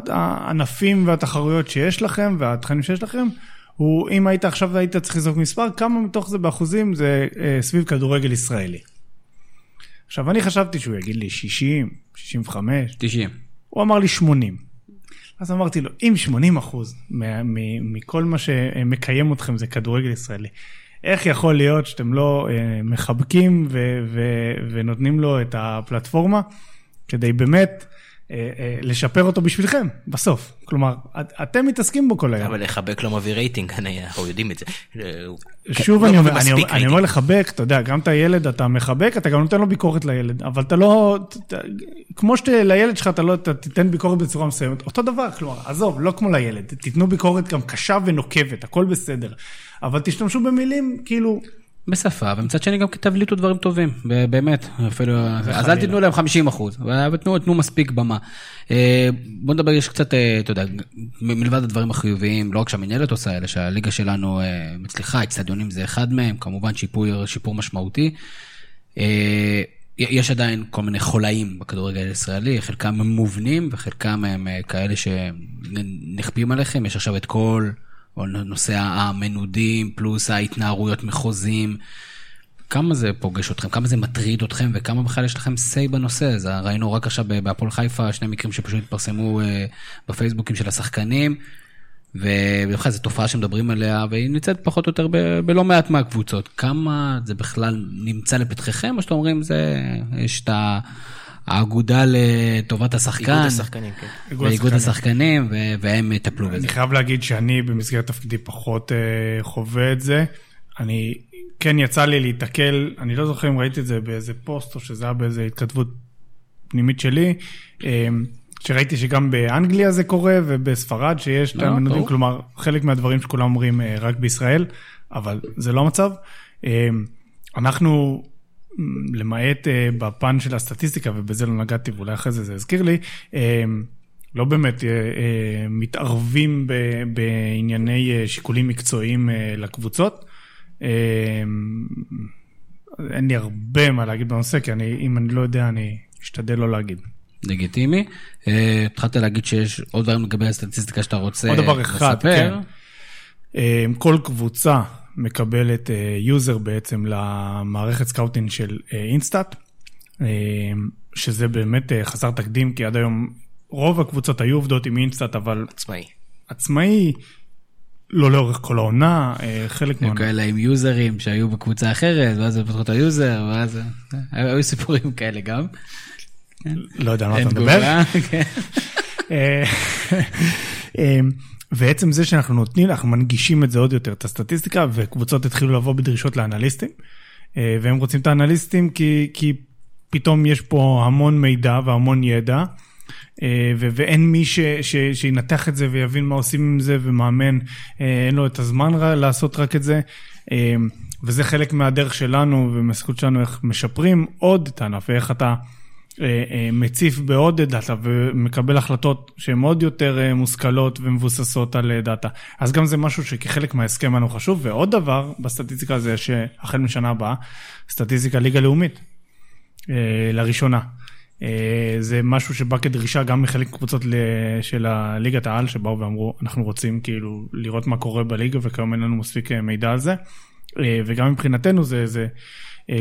Speaker 3: הענפים והתחרויות שיש לכם והתכנים שיש לכם, הוא, אם היית עכשיו היית צריך לזרוק מספר, כמה מתוך זה באחוזים זה אה, סביב כדורגל ישראלי. עכשיו, אני חשבתי שהוא יגיד לי 60, 65,
Speaker 1: 90.
Speaker 3: הוא אמר לי 80. אז אמרתי לו, אם 80 אחוז מכל מה שמקיים אתכם זה כדורגל ישראלי, איך יכול להיות שאתם לא אה, מחבקים ונותנים לו את הפלטפורמה כדי באמת לשפר אותו בשבילכם, בסוף. כלומר, את- אתם מתעסקים בו כל היום.
Speaker 4: אבל לחבק לא מביא רייטינג, אני- אנחנו יודעים את זה. אה,
Speaker 3: שוב
Speaker 4: לא
Speaker 3: אני אומר, אני, אומר-. לחבק, אתה יודע, גם את הילד אתה מחבק, אתה גם נותן לו ביקורת לילד, אבל אתה לא, כמו שלילד שלך אתה לא אתה תיתן ביקורת בצורה מסוימת, אותו דבר, כלומר, עזוב, לא כמו לילד, תיתנו ביקורת גם קשה ונוקבת, הכל בסדר, אבל תשתמשו במילים, כאילו,
Speaker 1: בשפה, ומצד שני גם תבליטו דברים טובים, באמת, אפילו, אז אל תיתנו להם 50 אחוז, אבל תנו, תנו מספיק במה. אה, בוא נדבר, יש קצת, אה, אתה יודע, מלבד הדברים החיוביים, לא רק שהמנהלת עושה, אלא שהליגה שלנו אה, מצליחה, אצטדיונים זה אחד מהם, כמובן שיפור, שיפור משמעותי. יש עדיין כל מיני חולאים בכדורגל הישראלי, חלקם הם מובנים וחלקם הם כאלה שנכפים עליכם, יש עכשיו את כל או נושא המנודים פלוס ההתנערויות מחוזים. כמה זה פוגש אתכם, כמה זה מטריד אתכם וכמה בכלל יש לכם say בנושא הזה. ראינו רק עכשיו בהפועל חיפה שני מקרים שפשוט התפרסמו אה, בפייסבוקים של השחקנים. ובכלל זו תופעה שמדברים עליה והיא נמצאת פחות או יותר ב- בלא מעט מהקבוצות. כמה זה בכלל נמצא לפתחכם או שאתם אומרים זה, יש את ה- האגודה לטובת השחקן,
Speaker 4: איגוד השחקנים, כן.
Speaker 3: איגוד
Speaker 1: ואיגוד
Speaker 3: השחקנים.
Speaker 1: ו- והם יטפלו בזה.
Speaker 3: אני חייב להגיד שאני במסגרת תפקידי פחות אה, חווה את זה. אני, כן יצא לי להיתקל, אני לא זוכר אם ראיתי את זה באיזה פוסט או שזה היה באיזה התכתבות פנימית שלי, אה, שראיתי שגם באנגליה זה קורה ובספרד שיש את המנודים,
Speaker 1: ברור.
Speaker 3: כלומר חלק מהדברים שכולם אומרים אה, רק בישראל, אבל זה לא המצב. אה, אנחנו, למעט אה, בפן של הסטטיסטיקה, ובזה לא נגעתי ואולי אחרי זה זה הזכיר לי, אה, לא באמת אה, אה, מתערבים ב, בענייני אה, שיקולים מקצועיים אה, לקבוצות. אה, אין לי הרבה מה להגיד בנושא, כי אני, אם אני לא יודע, אני אשתדל לא להגיד.
Speaker 1: לגיטימי. אה, התחלת להגיד שיש עוד דברים לגבי הסטטיסטיקה שאתה רוצה
Speaker 3: עוד דבר אחד,
Speaker 1: לספר.
Speaker 3: כן. אה, כל קבוצה מקבלת user בעצם למערכת scouting של אה, אינסטאט, אה, שזה באמת אה, חסר תקדים, כי עד היום רוב הקבוצות היו עובדות עם אינסטאט, אבל
Speaker 4: עצמאי.
Speaker 3: עצמאי, לא לאורך כל העונה, אה, חלק
Speaker 1: היו
Speaker 3: מהעונה.
Speaker 1: כאלה עם יוזרים שהיו בקבוצה אחרת, ואז הם פתחו את ה user, ואז אה, היו סיפורים כאלה גם.
Speaker 3: לא יודע על מה
Speaker 1: אין
Speaker 3: אתה מדבר. ועצם זה שאנחנו נותנים, אנחנו מנגישים את זה עוד יותר, את הסטטיסטיקה, וקבוצות התחילו לבוא בדרישות לאנליסטים, אה, והם רוצים את האנליסטים כי, כי פתאום יש פה המון מידע והמון ידע, אה, ו- ואין מי ש- ש- שינתח את זה ויבין מה עושים עם זה, ומאמן, אה, אין לו את הזמן לעשות רק את זה. וזה חלק מהדרך שלנו ומהזכות שלנו איך משפרים עוד את הענף, ואיך אתה מציף בעוד דאטה ומקבל החלטות שהן עוד יותר אה, מושכלות ומבוססות על אה, דאטה. אז גם זה משהו שכחלק מההסכם לנו חשוב. ועוד דבר בסטטיסטיקה זה שהחל משנה הבאה, סטטיסטיקה ליגה לאומית, אה, לראשונה. אה, זה משהו שבא כדרישה גם מחלק קבוצות של הליגת העל שבאו ואמרו אנחנו רוצים כאילו לראות מה קורה בליגה וכיום אין לנו מספיק אה, מידע על זה. אה, וגם מבחינתנו זה, זה אה,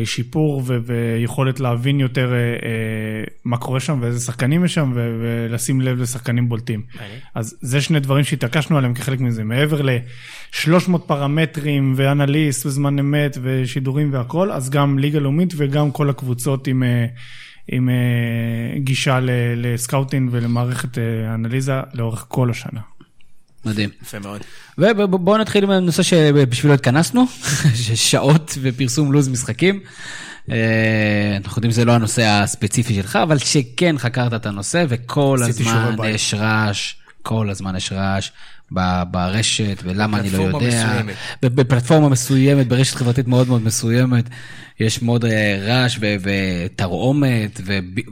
Speaker 3: שיפור ו- ויכולת להבין יותר אה, אה, מה קורה שם ואיזה שחקנים יש שם ולשים לב לשחקנים בולטים. אז זה שני דברים שהתעקשנו עליהם כחלק מזה, מעבר ל-300 פרמטרים ואנליסט וזמן אמת ושידורים והכל, אז גם ליגה לאומית וגם כל הקבוצות עם, אה, עם אה, גישה לסקאוטינג ולמערכת אה, אנליזה לאורך כל השנה.
Speaker 1: מדהים.
Speaker 4: יפה מאוד.
Speaker 1: ובואו נתחיל עם הנושא שבשבילו התכנסנו, שעות ופרסום לו"ז משחקים. אה, אנחנו יודעים שזה לא הנושא הספציפי שלך, אבל שכן חקרת את הנושא, וכל הזמן. יש רעש, כל הזמן יש רעש ברשת, ולמה אני לא
Speaker 4: בפלטפורמה
Speaker 1: יודע.
Speaker 4: מסוימת.
Speaker 1: ב- בפלטפורמה מסוימת, ברשת חברתית מאוד מאוד מסוימת, יש מאוד אה, רעש ותרעומת,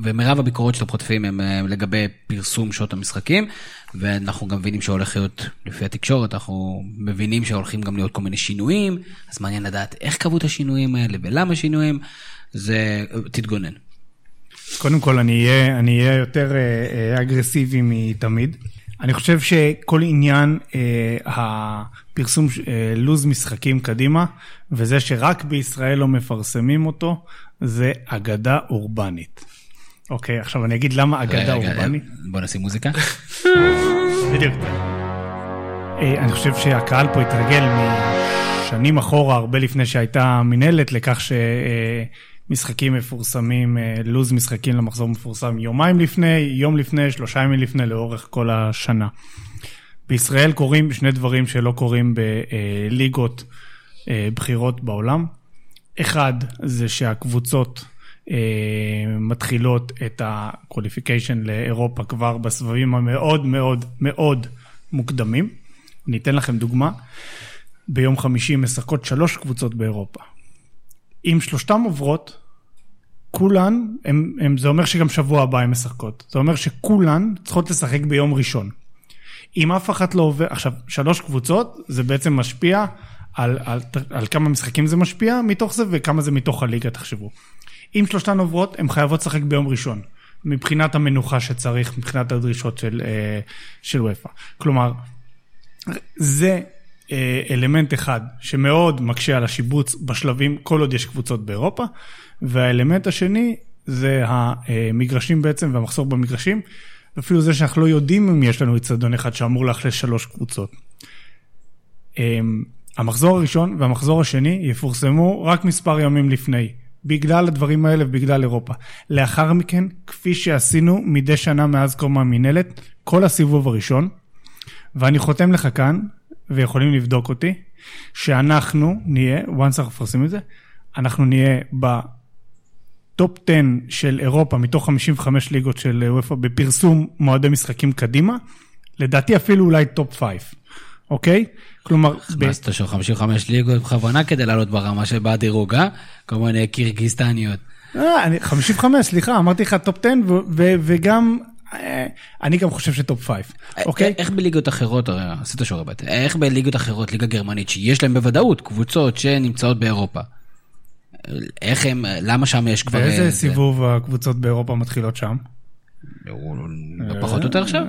Speaker 1: ומרב הביקורות שאתם חוטפים הם אה, לגבי פרסום שעות המשחקים, ואנחנו גם מבינים שהולך להיות, לפי התקשורת, אנחנו מבינים שהולכים גם להיות כל מיני שינויים, אז מעניין לדעת איך קבעו את השינויים האלה ולמה שינויים, זה, תתגונן.
Speaker 3: קודם כל, אני אהיה, אני אהיה יותר אה, אגרסיבי מתמיד. אני חושב שכל עניין אה, הפרסום אה, לו"ז משחקים קדימה, וזה שרק בישראל לא מפרסמים אותו, זה אגדה אורבנית. אוקיי, עכשיו אני אגיד למה אגדה
Speaker 1: רגע,
Speaker 3: אורבנית.
Speaker 1: בוא נשים מוזיקה.
Speaker 3: בדיוק. אה, אני חושב שהקהל פה התרגל משנים אחורה, הרבה לפני שהייתה מינהלת, לכך שמשחקים מפורסמים, אה, לו"ז משחקים למחזור מפורסם יומיים לפני, יום לפני, שלושה ימים לפני, לאורך כל השנה. בישראל קורים שני דברים שלא קורים בליגות אה, בכירות בעולם. אחד, זה שהקבוצות אה, מתחילות את ה-qualification לאירופה כבר בסבבים המאוד מאוד מאוד מוקדמים. אני אתן לכם דוגמה. ביום חמישי משחקות שלוש קבוצות באירופה. אם שלושתן עוברות, כולן, הם, הם, זה אומר שגם שבוע הבא הן משחקות. זה אומר שכולן צריכות לשחק ביום ראשון. אם אף אחת לא עובר, עכשיו, שלוש קבוצות, זה בעצם משפיע על, על, על כמה משחקים זה משפיע מתוך זה וכמה זה מתוך הליגה, תחשבו. אם שלושתן עוברות, הן חייבות לשחק ביום ראשון, מבחינת המנוחה שצריך, מבחינת הדרישות של, אה, של וופא. כלומר, זה אלמנט אחד שמאוד מקשה על השיבוץ בשלבים, כל עוד יש קבוצות באירופה, והאלמנט השני זה המגרשים בעצם והמחסור במגרשים, ואפילו זה שאנחנו לא יודעים אם יש לנו אצטדיון אחד שאמור לאכלס שלוש קבוצות. אמ, המחזור הראשון והמחזור השני יפורסמו רק מספר ימים לפני, בגלל הדברים האלה ובגלל אירופה. לאחר מכן, כפי שעשינו מדי שנה מאז קום המינהלת, כל הסיבוב הראשון, ואני חותם לך כאן, ויכולים לבדוק אותי, שאנחנו נהיה, once אנחנו מפרסמים את זה, אנחנו נהיה בטופ 10 של אירופה מתוך 55 ליגות של אופ"א בפרסום מועדי משחקים קדימה, לדעתי אפילו אולי top 5, אוקיי? כלומר,
Speaker 1: הכנסת של 55 ליגות בכוונה כדי לעלות ברמה שבה דירוג, אה? כל מיני קירגיסטניות.
Speaker 3: אה, אני- 55, סליחה, אמרתי לך top 10, ו- ו- וגם, אה, אני גם חושב ש top 5, אוקיי?
Speaker 1: איך בליגות אחרות, הרי עשית שיעורי בית, איך בליגות אחרות, ליגה גרמנית, שיש להם בוודאות קבוצות שנמצאות באירופה, איך הם, למה שם יש כבר... אה,
Speaker 3: באיזה
Speaker 1: זה-
Speaker 3: סיבוב הקבוצות באירופה מתחילות שם?
Speaker 1: הוא לא פחות או יותר עכשיו?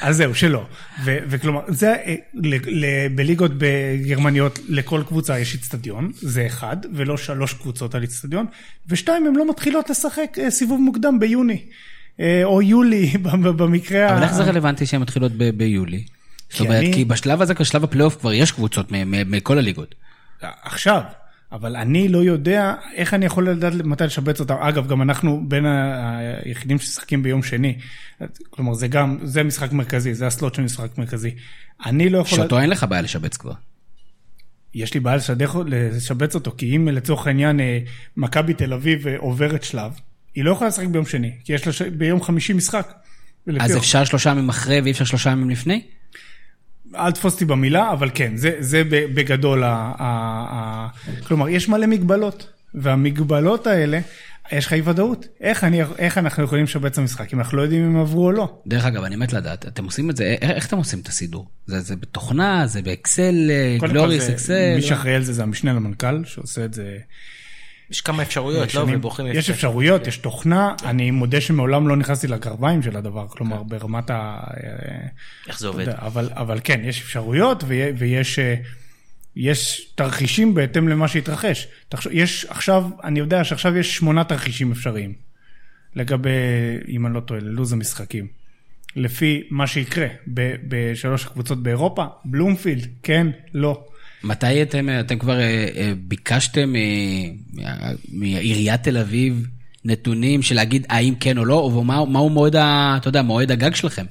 Speaker 3: אז זהו, שלא. וכלומר, זה, אה, בליגות בגרמניות לכל קבוצה יש איצטדיון, זה אחד, ולא שלוש קבוצות על איצטדיון, ושתיים, הן לא מתחילות לשחק אה, סיבוב מוקדם ביוני, אה, או יולי, במקרה...
Speaker 1: אבל איך זה רלוונטי שהן מתחילות ביולי? זאת אומרת, כי בשלב הזה, כשלב הפלייאוף כבר יש קבוצות מכל הליגות.
Speaker 3: עכשיו, אבל אני לא יודע איך אני יכול לדעת מתי לשבץ אותם. אגב, גם אנחנו בין היחידים שמשחקים ביום שני. כלומר, זה גם, זה משחק מרכזי, זה הסלוט של משחק מרכזי. אני לא יכול...
Speaker 1: שאותו אין לך בעיה לשבץ כבר.
Speaker 3: יש לי בעיה לשדך, לשבץ אותו, כי אם לצורך העניין אה, מכבי תל אביב אה, עוברת שלב, היא לא יכולה לשחק ביום שני, כי יש לה ש... ביום חמישי משחק.
Speaker 1: אז. אפשר שלושה ימים אחרי ואי אפשר שלושה ימים לפני?
Speaker 3: אל תפוס אותי במילה, אבל כן, זה, זה בגדול, ה, ה, ה, כלומר, יש מלא מגבלות, והמגבלות האלה, יש לך אי ודאות. איך, אני, איך אנחנו יכולים לשבץ את המשחק, אם אנחנו לא יודעים אם עברו או לא?
Speaker 1: דרך אגב, אני מת לדעת, אתם עושים את זה, איך, איך אתם עושים את הסידור? זה, זה בתוכנה, זה באקסל, אה, גלוריס, אקסל?
Speaker 3: מי שאחראי על זה זה המשנה למנכ"ל, שעושה את זה
Speaker 4: יש כמה אפשרויות, לא? ובוחרים
Speaker 3: יש. אפשרויות, יש תוכנה, אני מודה שמעולם לא נכנסתי לגרביים של הדבר, כלומר ברמת ה...
Speaker 4: איך זה עובד?
Speaker 3: אבל, כן, יש אפשרויות ויש, אה, יש תרחישים בהתאם למה שהתרחש. יש עכשיו, אני יודע שעכשיו יש שמונה תרחישים אפשריים לגבי, אם אני לא טועה, ללו"ז המשחקים. לפי מה שיקרה בשלוש הקבוצות באירופה, בלומפילד, כן, לא.
Speaker 1: מתי אתם, אתם כבר אה, אה, ביקשתם מה- מעיריית תל אביב נתונים של להגיד האם כן או לא, או מה, מהו מועד, ה, אתה יודע, מועד הגג שלכם?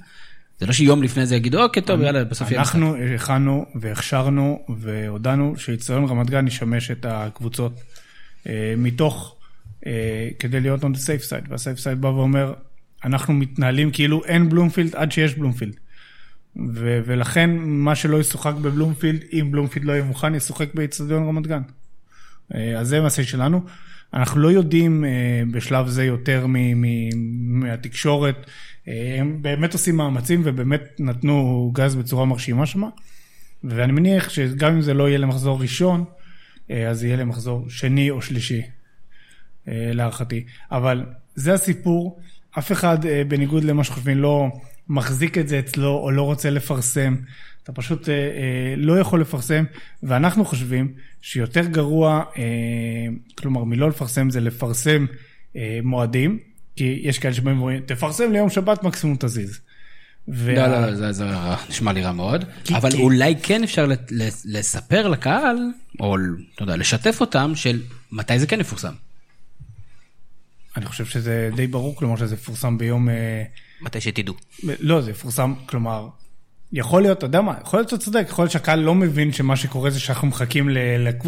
Speaker 1: זה לא שיום לפני זה יגידו, אוקיי, טוב, יאללה, בסוף יהיה משחק.
Speaker 3: אנחנו הכנו והכשרנו והודענו שאיצטדיון רמת גן ישמש את הקבוצות אה, מתוך, אה, כדי להיות on the safe side, וה-safe side בא ואומר, אנחנו מתנהלים כאילו אין בלומפילד עד שיש בלומפילד. ו- ולכן מה שלא ישוחק בבלומפילד, אם בלומפילד לא יהיה מוכן, ישוחק באיצטדיון רמת גן. אה, אז זה המעשה שלנו. אנחנו לא יודעים אה, בשלב זה יותר מ- מ- מהתקשורת. אה, הם באמת עושים מאמצים ובאמת נתנו גז בצורה מרשימה שמה. ואני מניח שגם אם זה לא יהיה למחזור ראשון, אז יהיה למחזור שני או שלישי, להערכתי. אבל זה הסיפור, אף אחד, בניגוד למה שחושבים, לא מחזיק את זה אצלו או לא רוצה לפרסם. אתה פשוט אה, אה, לא יכול לפרסם, ואנחנו חושבים שיותר גרוע, אה, כלומר מלא לפרסם זה לפרסם אה, מועדים, כי יש כאלה שבאים ואומרים, תפרסם ליום שבת, מקסימום תזיז. וה-
Speaker 1: לא, לא, לא, זה, זה נשמע לי רע מאוד.
Speaker 3: כי-
Speaker 1: אבל
Speaker 3: כי-
Speaker 1: אולי כן אפשר לספר לקהל, או אתה יודע, לשתף אותם, של מתי זה כן יפורסם.
Speaker 3: אני חושב שזה די ברור, כלומר שזה יפורסם ביום... אה,
Speaker 4: מתי שתדעו.
Speaker 3: לא, זה יפורסם, כלומר, יכול להיות, אתה יודע מה, יכול להיות שאתה צודק, יכול להיות שהקהל לא מבין שמה שקורה זה שאנחנו מחכים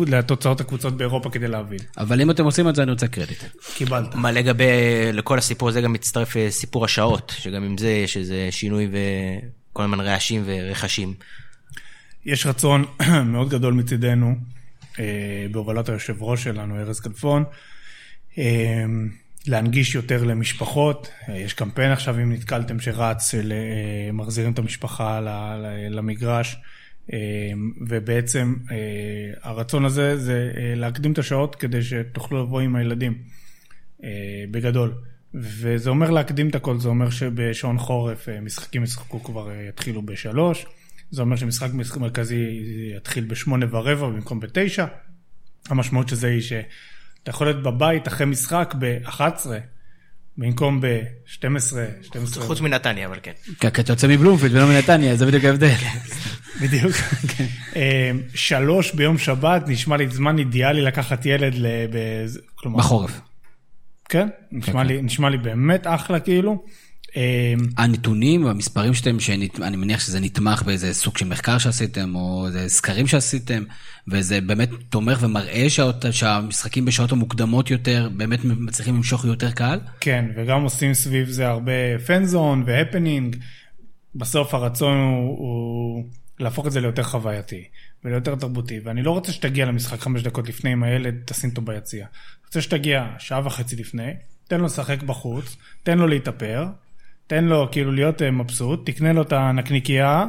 Speaker 3: לתוצאות הקבוצות באירופה כדי להבין.
Speaker 1: אבל אם אתם עושים את זה, אני רוצה קרדיט.
Speaker 3: קיבלת.
Speaker 4: מה לגבי, לכל הסיפור הזה גם מצטרף אה, סיפור השעות, שגם עם זה יש איזה שינוי וכל הזמן רעשים ורכשים.
Speaker 3: יש רצון מאוד גדול מצידנו, אה, בהובלת היושב ראש שלנו, ארז כלפון, אה, להנגיש יותר למשפחות. יש קמפיין עכשיו, אם נתקלתם, שרץ, אה, מחזירים את המשפחה למגרש. אה, ובעצם אה, הרצון הזה זה להקדים את השעות כדי שתוכלו לבוא עם הילדים, בגדול. וזה אומר להקדים את הכל, זה אומר שבשעון חורף משחקים ישחקו כבר, יתחילו בשלוש. זה אומר שמשחק מש- מרכזי יתחיל בשמונה ורבע במקום בתשע. המשמעות של זה היא שאתה יכול להיות בבית אחרי משחק ב-11 במקום ב-12, 12.
Speaker 4: חוץ מנתניה, אבל כן.
Speaker 1: כי כי אתה יוצא מבלומפילד ולא מנתניה, זה בדיוק ההבדל.
Speaker 3: בדיוק. אה, שלוש ביום שבת נשמע לי זמן אידיאלי לקחת ילד ל...
Speaker 1: בחורף.
Speaker 3: כן, נשמע לי באמת אחלה כאילו. אה,
Speaker 1: הנתונים והמספרים שאתם, שאני מניח שזה נתמך באיזה סוג של מחקר שעשיתם, או איזה סקרים שעשיתם, וזה באמת תומך ומראה שעות, שהמשחקים בשעות המוקדמות יותר, באמת מצליחים למשוך יותר קהל?
Speaker 3: כן, וגם עושים סביב זה הרבה פנזון והפנינג. בסוף הרצון הוא, הוא להפוך את זה ליותר חווייתי וליותר תרבותי. ואני לא רוצה שתגיע למשחק חמש דקות לפני עם הילד, תשים אותו ביציע. רוצה שתגיע שעה וחצי לפני, תן לו לשחק בחוץ, תן לו להתאפר, תן לו כאילו להיות אה, מבסוט, תקנה לו את הנקניקייה,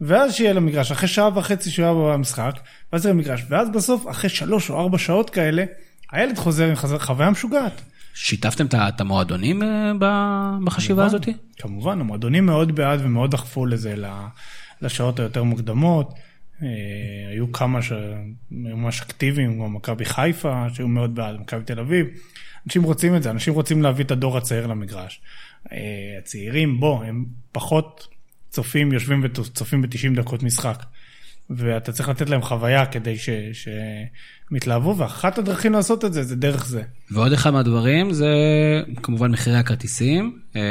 Speaker 3: ואז שיהיה למגרש, אחרי שעה וחצי שהוא היה במשחק, ואז יהיה למגרש, ואז בסוף, אחרי שלוש או ארבע שעות כאלה, הילד חוזר עם חזר, חוויה משוגעת.
Speaker 1: שיתפתם את המועדונים אה, בחשיבה הזאת?
Speaker 3: כמובן, המועדונים מאוד בעד ומאוד דחפו לזה לשעות היותר מוקדמות. אה, היו כמה שהיו ממש אקטיביים, כמו מכבי חיפה, שהיו מאוד בעד, מכבי תל אביב. אנשים רוצים את זה, אנשים רוצים להביא את הדור הצעיר למגרש. אה, הצעירים, בוא, הם פחות צופים, יושבים וצופים ב-90 דקות משחק. ואתה צריך לתת להם חוויה כדי שהם יתלהבו, ואחת הדרכים לעשות את זה, זה דרך זה.
Speaker 1: ועוד אחד מהדברים זה כמובן מחירי הכרטיסים. אה,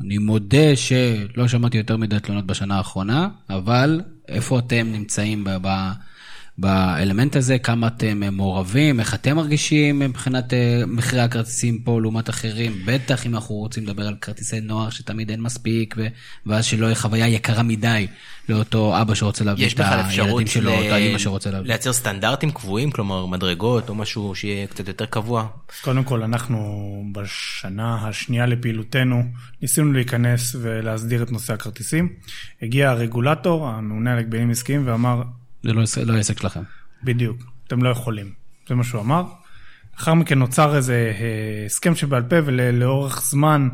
Speaker 1: אני מודה שלא שמעתי יותר מדי תלונות בשנה האחרונה, אבל איפה אתם נמצאים ב- באלמנט הזה, כמה אתם מעורבים, איך אתם מרגישים מבחינת אה, מחירי הכרטיסים פה לעומת אחרים, בטח אם אנחנו רוצים לדבר על כרטיסי נוער שתמיד אין מספיק, ו- ואז שלא יהיה חוויה יקרה מדי לאותו אבא שרוצה להביא
Speaker 4: יש
Speaker 1: את הילדים שלו,
Speaker 4: ל-
Speaker 1: האמא שרוצה להביא.
Speaker 4: לייצר סטנדרטים קבועים, כלומר מדרגות או משהו שיהיה קצת יותר קבוע.
Speaker 3: אז קודם כל, אנחנו בשנה השנייה לפעילותנו ניסינו להיכנס ולהסדיר את נושא הכרטיסים. הגיע הרגולטור, הממונה על הגבלים עסקיים, ואמר,
Speaker 1: זה לא לא עסק שלכם.
Speaker 3: בדיוק, אתם לא יכולים. זה מה שהוא אמר. לאחר מכן נוצר איזה אה, הסכם שבעל פה, ולאורך זמן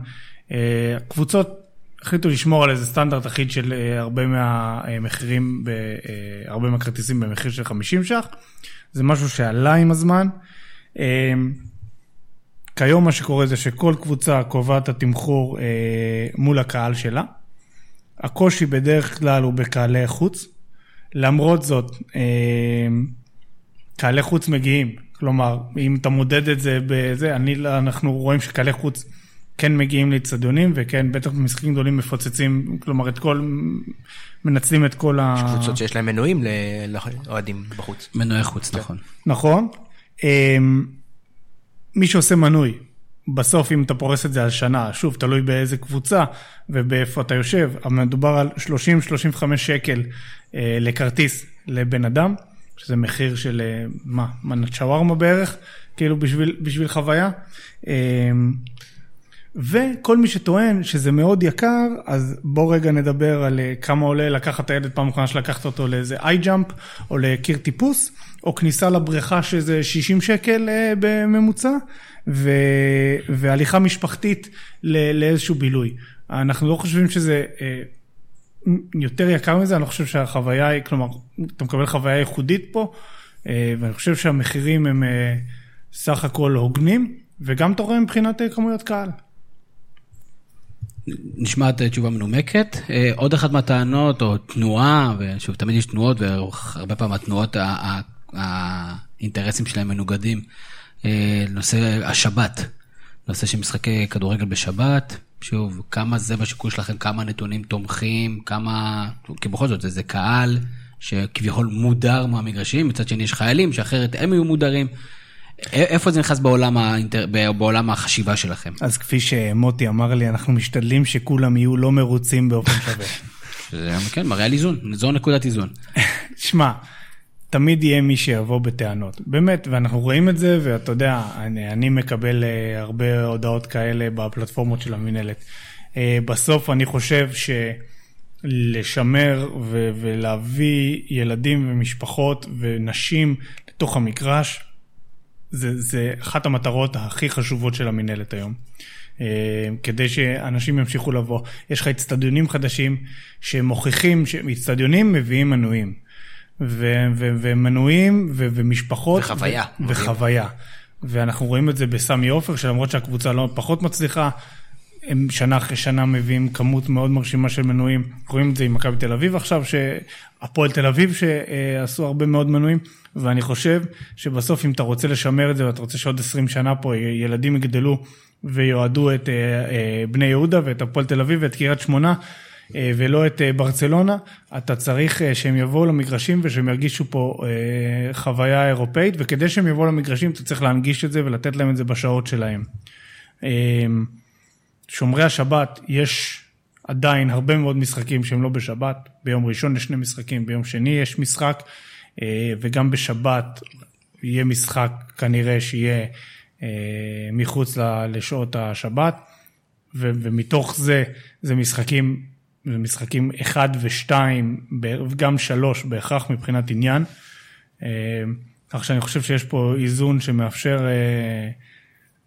Speaker 3: אה, קבוצות החליטו לשמור על איזה סטנדרט אחיד של אה, הרבה מהמחירים, הרבה מהכרטיסים במחיר של 50 ש"ח. זה משהו שעלה עם הזמן. כיום מה שקורה זה שכל קבוצה קובעת התמחור מול הקהל שלה. הקושי בדרך כלל הוא בקהלי חוץ. למרות זאת, אה, קהלי חוץ מגיעים. כלומר, אם אתה מודד את זה בזה, אני, אנחנו רואים שקהלי חוץ כן מגיעים לאצטדיונים, וכן, בטח במשחקים גדולים מפוצצים, כלומר, את כל, מנצלים את כל ה...
Speaker 4: קבוצות שיש להם מנויים ל- לאוהדים בחוץ.
Speaker 1: מנועי חוץ, נכון.
Speaker 3: נכון. אמ, מי שעושה מנוי, בסוף אם אתה פורס את זה על שנה, שוב, תלוי באיזה קבוצה ובאיפה אתה יושב, אבל מדובר על 30-35 שקל אה, לכרטיס לבן אדם, שזה מחיר של, אה, מה, מנת שווארמה בערך, כאילו בשביל, בשביל חוויה. אמ, וכל מי שטוען שזה מאוד יקר, אז בוא רגע נדבר על אה, כמה עולה לקחת את הילד פעם אחרונה שלקחת אותו לאיזה איי ג'אמפ, או לקיר טיפוס, או כניסה לבריכה שזה 60 שקל אה, בממוצע, ו... והליכה משפחתית ל... לאיזשהו בילוי. אנחנו לא חושבים שזה אה, יותר יקר מזה, אני לא חושב שהחוויה היא, כלומר, אתה מקבל חוויה ייחודית פה, ואני חושב שהמחירים הם סך הכל הוגנים, וגם אתה רואה מבחינת כמויות קהל.
Speaker 1: נשמעת תשובה מנומקת. אה, עוד אחת מהטענות, או תנועה, ושוב, תמיד יש תנועות, והרבה פעמים התנועות, האינטרסים שלהם מנוגדים. אה, נושא השבת, נושא של משחקי כדורגל בשבת. שוב, כמה זה בשיקול שלכם, כמה נתונים תומכים, כמה... כי בכל זאת, זה, זה קהל שכביכול מודר מהמגרשים, מצד שני יש חיילים שאחרת הם יהיו מודרים. איפה זה נכנס בעולם, האינטר... בעולם החשיבה שלכם?
Speaker 3: אז כפי שמוטי אמר לי, אנחנו משתדלים שכולם יהיו לא מרוצים באופן שווה.
Speaker 1: זה כן, מראה על איזון, זו נקודת איזון.
Speaker 3: שמע, תמיד יהיה מי שיבוא בטענות. באמת, ואנחנו רואים את זה, ואתה יודע, אני, אני מקבל uh, הרבה הודעות כאלה בפלטפורמות של המינהלת. Uh, בסוף אני חושב שלשמר ו- ולהביא ילדים ומשפחות ונשים לתוך המגרש, זה, זה אחת המטרות הכי חשובות של המינהלת היום. Uh, כדי שאנשים ימשיכו לבוא. יש לך אצטדיונים חדשים שמוכיחים שאצטדיונים מביאים מנויים. ו- ו- ומנויים ו- ומשפחות.
Speaker 4: וחוויה.
Speaker 3: ו- וחוויה. ואנחנו רואים את זה בסמי עופר, שלמרות שהקבוצה לא פחות מצליחה, הם שנה אחרי שנה מביאים כמות מאוד מרשימה של מנויים. רואים את זה עם מכבי תל אביב עכשיו, שהפועל תל אביב שעשו הרבה מאוד מנויים, ואני חושב שבסוף אם אתה רוצה לשמר את זה ואתה רוצה שעוד 20 שנה פה ילדים יגדלו ויועדו את אה, אה, בני יהודה ואת הפועל תל אביב ואת קריית שמונה, אה, ולא את ברצלונה, אתה צריך שהם יבואו למגרשים ושהם ירגישו פה חוויה אירופאית, וכדי שהם יבואו למגרשים אתה צריך להנגיש את זה ולתת להם את זה בשעות שלהם. שומרי השבת, יש עדיין הרבה מאוד משחקים שהם לא בשבת, ביום ראשון יש שני משחקים, ביום שני יש משחק, אה, וגם בשבת יהיה משחק כנראה שיהיה אה, מחוץ לשעות השבת, ומתוך זה, זה משחקים, זה משחקים אחד ושתיים, וגם שלוש בהכרח מבחינת עניין. אה, כך שאני חושב שיש פה איזון שמאפשר אה,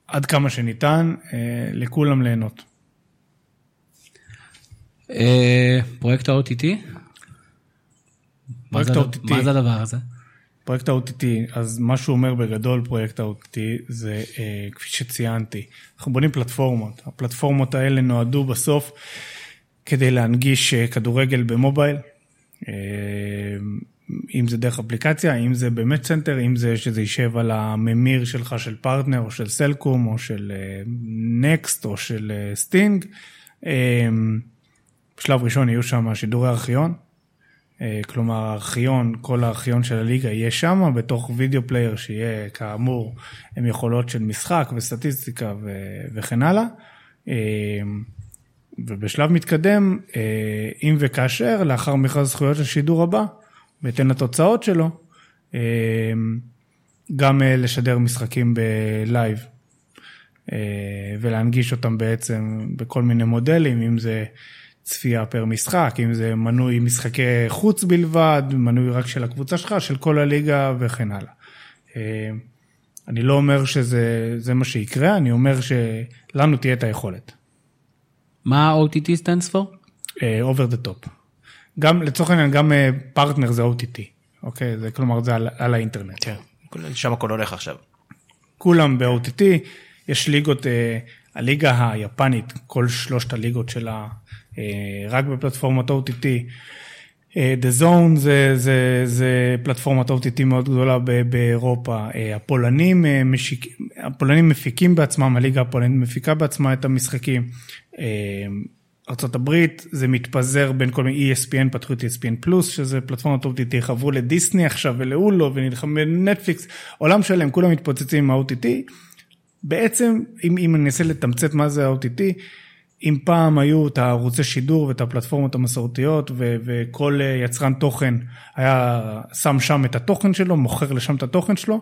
Speaker 3: עד כמה שניתן אה, לכולם ליהנות.
Speaker 1: אה, פרויקט ה-OTT?
Speaker 3: פרויקט ה-OTT.
Speaker 1: מה זה הדבר הזה?
Speaker 3: פרויקט ה-OTT, אז מה שהוא אומר בגדול פרויקט ה-OTT זה אה, כפי שציינתי, אנחנו בונים פלטפורמות, הפלטפורמות האלה נועדו בסוף כדי להנגיש כדורגל במובייל, אה, אם זה דרך אפליקציה, אם זה ב match center, אם זה שזה יישב על הממיר שלך של פרטנר או של סלקום או של נקסט או של אה, סטינג. אה, בשלב ראשון יהיו שם שידורי ארכיון, אה, כלומר הארכיון, כל הארכיון של הליגה יהיה שם, בתוך video player שיהיה כאמור עם יכולות של משחק וסטטיסטיקה ו- וכן הלאה. אה, ובשלב מתקדם, אה, אם וכאשר, לאחר מכרז זכויות השידור הבא, בהתאם לתוצאות שלו, אה, גם אה, לשדר משחקים בלייב. אה, ולהנגיש אותם בעצם בכל מיני מודלים, אם זה צפייה פר משחק, אם זה מנוי משחקי חוץ בלבד, מנוי רק של הקבוצה שלך, של כל הליגה וכן הלאה. אה, אני לא אומר שזה זה מה שיקרה, אני אומר שלנו תהיה את היכולת.
Speaker 1: מה OTT stands for?
Speaker 3: over the top. גם לצורך העניין גם פרטנר זה OTT, אוקיי? זה כלומר זה על, על האינטרנט.
Speaker 4: כן. שם הכל הולך עכשיו.
Speaker 3: כולם ב-OTT, יש ליגות, אה, הליגה היפנית, כל שלושת הליגות שלה אה, רק בפלטפורמת OTT. אה, The Zone זה, זה, זה פלטפורמת OTT מאוד גדולה באירופה. אה, הפולנים, אה, משיק, הפולנים מפיקים בעצמם, הליגה הפולנית מפיקה בעצמה את המשחקים. ארה"ב זה מתפזר בין כל מיני ESPN, פתחו את ESPN פלוס, שזה פלטפורמת OTT, חברו לדיסני עכשיו ולאולו ונלחמו בנטפליקס, עולם שלם, כולם מתפוצצים עם ה-OTT. בעצם, אם, אם אני אנסה לתמצת מה זה ה-OTT, אם פעם היו את הערוצי שידור ואת הפלטפורמות המסורתיות ו- וכל אה, יצרן תוכן היה שם שם את התוכן שלו, מוכר לשם את התוכן שלו,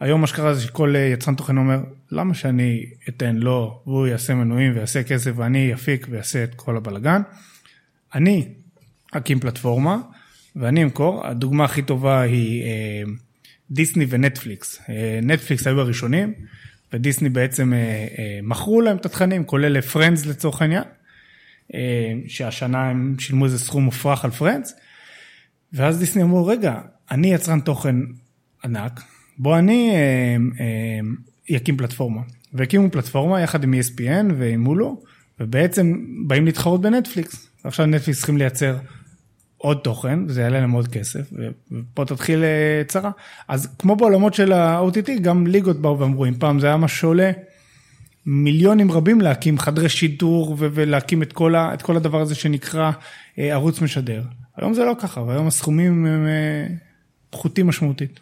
Speaker 3: היום מה שקרה זה שכל אה, יצרן תוכן אומר, למה שאני אתן לו והוא יעשה מנויים ויעשה כסף ואני אפיק ויעשה את כל הבלגן? אני אקים פלטפורמה ואני אמכור, הדוגמה הכי טובה היא אה, דיסני ונטפליקס. אה, נטפליקס היו הראשונים ודיסני בעצם אה, אה, מכרו להם את התכנים, כולל ל Friends לצורך העניין, אה, שהשנה הם שילמו איזה סכום מופרך על Friends, ואז דיסני אמרו, רגע, אני יצרן תוכן ענק, בוא אני אה, אה, אקים פלטפורמה. והקימו פלטפורמה יחד עם ESPN ועם מולו, ובעצם באים להתחרות בנטפליקס. עכשיו נטפליקס צריכים לייצר עוד תוכן, וזה יעלה להם עוד כסף, ופה תתחיל אה, צרה. אז כמו בעולמות של ה-OTT, גם ליגות באו ואמרו, אם פעם זה היה מה שעולה מיליונים רבים להקים חדרי שידור ולהקים את כל, ה- את כל הדבר הזה שנקרא אה, ערוץ משדר. היום זה לא ככה, והיום הסכומים הם אה, פחותים משמעותית.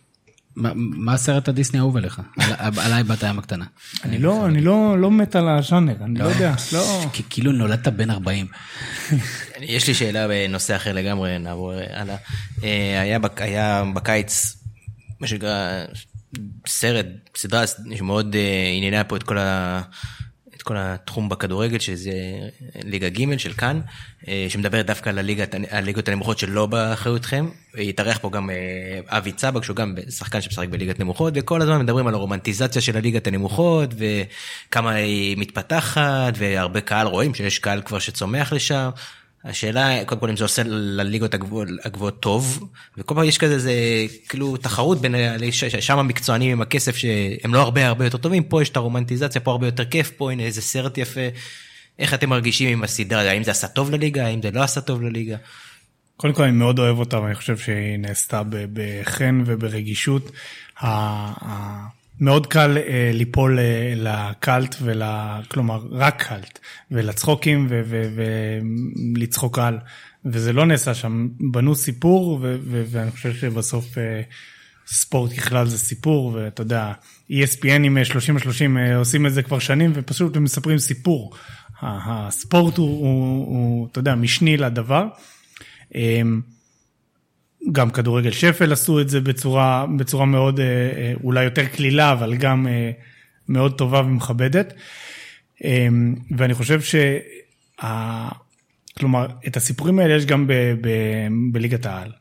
Speaker 1: מה- מה הסרט הדיסני האהוב עליך? על- עליי בת הים הקטנה.
Speaker 3: אני לא, אני לא, לא מת על הז'אנר, אני לא יודע, לא.
Speaker 1: כי- כאילו נולדת בן 40.
Speaker 4: יש לי שאלה בנושא אחר לגמרי, נעבור הלאה. אה, היה בקיץ, מה שנקרא, סרט, סדרה שמאוד אה, עניינה פה את כל, ה, את כל התחום בכדורגל, שזה ליגה ג' של כאן, אה, שמדברת דווקא על הליגת, הליגות הנמוכות שלא באחריותכם. התארח פה גם אה, אבי צבק, שהוא גם שחקן שמשחק בליגת נמוכות, וכל הזמן מדברים על הרומנטיזציה של הליגת הנמוכות, וכמה היא מתפתחת, והרבה קהל רואים שיש קהל כבר שצומח לשם. השאלה, קודם כל אם זה עושה לליגות הגבוהות, טוב, וכל פעם יש כזה, זה כאילו תחרות בין, שם המקצוענים עם הכסף שהם לא הרבה הרבה יותר טובים, פה יש את הרומנטיזציה, פה הרבה יותר כיף, פה הנה איזה סרט יפה. איך אתם מרגישים עם הסדרה, האם זה עשה טוב לליגה, האם זה לא עשה טוב לליגה?
Speaker 3: קודם כל אני מאוד אוהב אותה ואני חושב שהיא נעשתה בחן וברגישות. מאוד קל אה, ליפול אה, לקאלט ול... כלומר רק קאלט ולצחוקים ולצחוק על וזה לא נעשה שם בנו סיפור ואני חושב שבסוף אה, ספורט ככלל זה סיפור ואתה יודע ESPN עם 30 על 30 אה, עושים את זה כבר שנים ופשוט הם מספרים סיפור. הספורט הוא, הוא, הוא אתה יודע משני לדבר. אמ, גם כדורגל שפל עשו את זה בצורה, בצורה מאוד, אה, אה, אולי יותר קלילה, אבל גם אה, מאוד טובה ומכבדת. אמ, ואני חושב שה... כלומר, את הסיפורים האלה יש גם בליגת העל.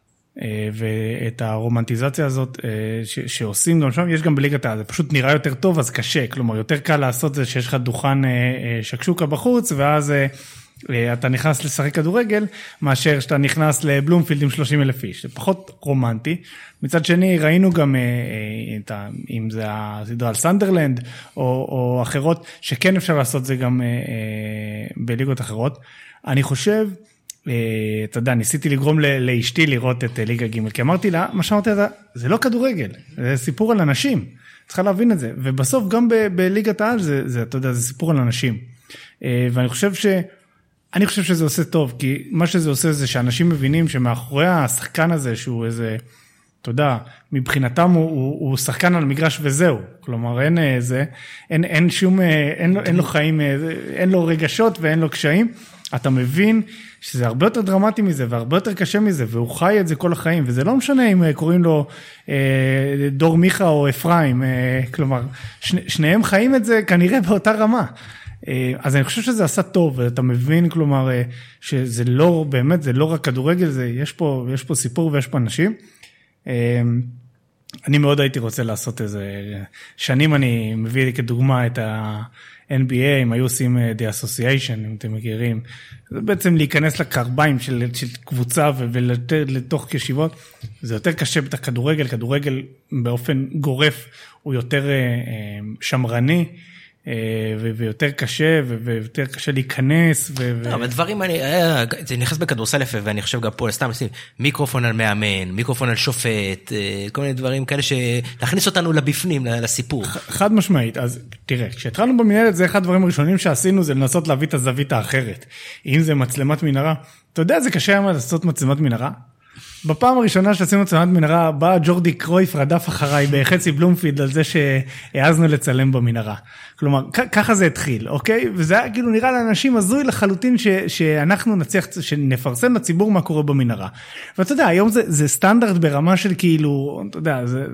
Speaker 3: ואת הרומנטיזציה הזאת ש, שעושים גם שם, יש גם בליגת העל, זה פשוט נראה יותר טוב אז קשה, כלומר יותר קל לעשות זה שיש לך דוכן שקשוקה בחוץ ואז אתה נכנס לשחק כדורגל מאשר שאתה נכנס לבלומפילד עם 30 אלף איש, זה פחות רומנטי. מצד שני ראינו גם אה, אה, אם זה הסדרה על סנדרלנד או, או אחרות שכן אפשר לעשות זה גם אה, אה, בליגות אחרות. אני חושב אה, אתה יודע, ניסיתי לגרום לאשתי לראות את אה, ליגה ג', כי אמרתי לה, מה שאמרתי לה, זה לא כדורגל, זה סיפור על אנשים, צריכה להבין את זה, ובסוף גם בליגת העל זה, זה, אתה יודע, זה סיפור על אנשים. אה, ואני חושב ש... אני חושב שזה עושה טוב, כי מה שזה עושה זה שאנשים מבינים שמאחורי השחקן הזה, שהוא איזה, אתה יודע, מבחינתם הוא, הוא, הוא שחקן על מגרש וזהו. כלומר, אין איזה, אין, אין שום, אה, אין, אין לו חיים, אה, אין לו רגשות ואין לו קשיים. אתה מבין שזה הרבה יותר דרמטי מזה והרבה יותר קשה מזה, והוא חי את זה כל החיים, וזה לא משנה אם אה, קוראים לו אה, דור מיכה או אפרים, אה, כלומר, שני, שניהם חיים את זה כנראה באותה רמה. אה, אז אני חושב שזה עשה טוב, ואתה מבין, כלומר, אה, שזה לא, באמת, זה לא רק כדורגל, זה, יש פה, יש פה סיפור ויש פה אנשים. אה, אני מאוד הייתי רוצה לעשות איזה, שנים אני מביא כדוגמה את ה-NBA, אם היו עושים The Association, אם אתם מכירים, זה בעצם להיכנס לקרביים של, של קבוצה ולתוך ישיבות, זה יותר קשה בטח כדורגל, כדורגל באופן גורף הוא יותר שמרני. אה, ויותר קשה ויותר קשה להיכנס.
Speaker 4: לא, אבל דברים אה, זה נכנס בכדורסל יפה ואני חושב גם פה סתם מיקרופון על מאמן, מיקרופון על שופט, אה, כל מיני דברים כאלה שלהכניס אותנו לבפנים, לסיפור.
Speaker 3: חד משמעית, אז תראה, כשהתחלנו במנהלת זה אחד הדברים הראשונים שעשינו זה לנסות להביא את הזווית האחרת. אם זה מצלמת מנהרה, אתה יודע זה קשה היום לעשות מצלמת מנהרה? בפעם הראשונה שעשינו צלמת מנהרה, בא ג'ורדי קרויף רדף אחריי בחצי בלומפילד על זה שהעזנו לצלם במנהרה. כלומר, ככה זה התחיל, אוקיי? וזה היה כאילו נראה לאנשים הזוי לחלוטין שאנחנו נצליח, שנפרסם לציבור מה קורה במנהרה. ואתה יודע, היום זה, זה סטנדרט ברמה של כאילו, אתה יודע, זה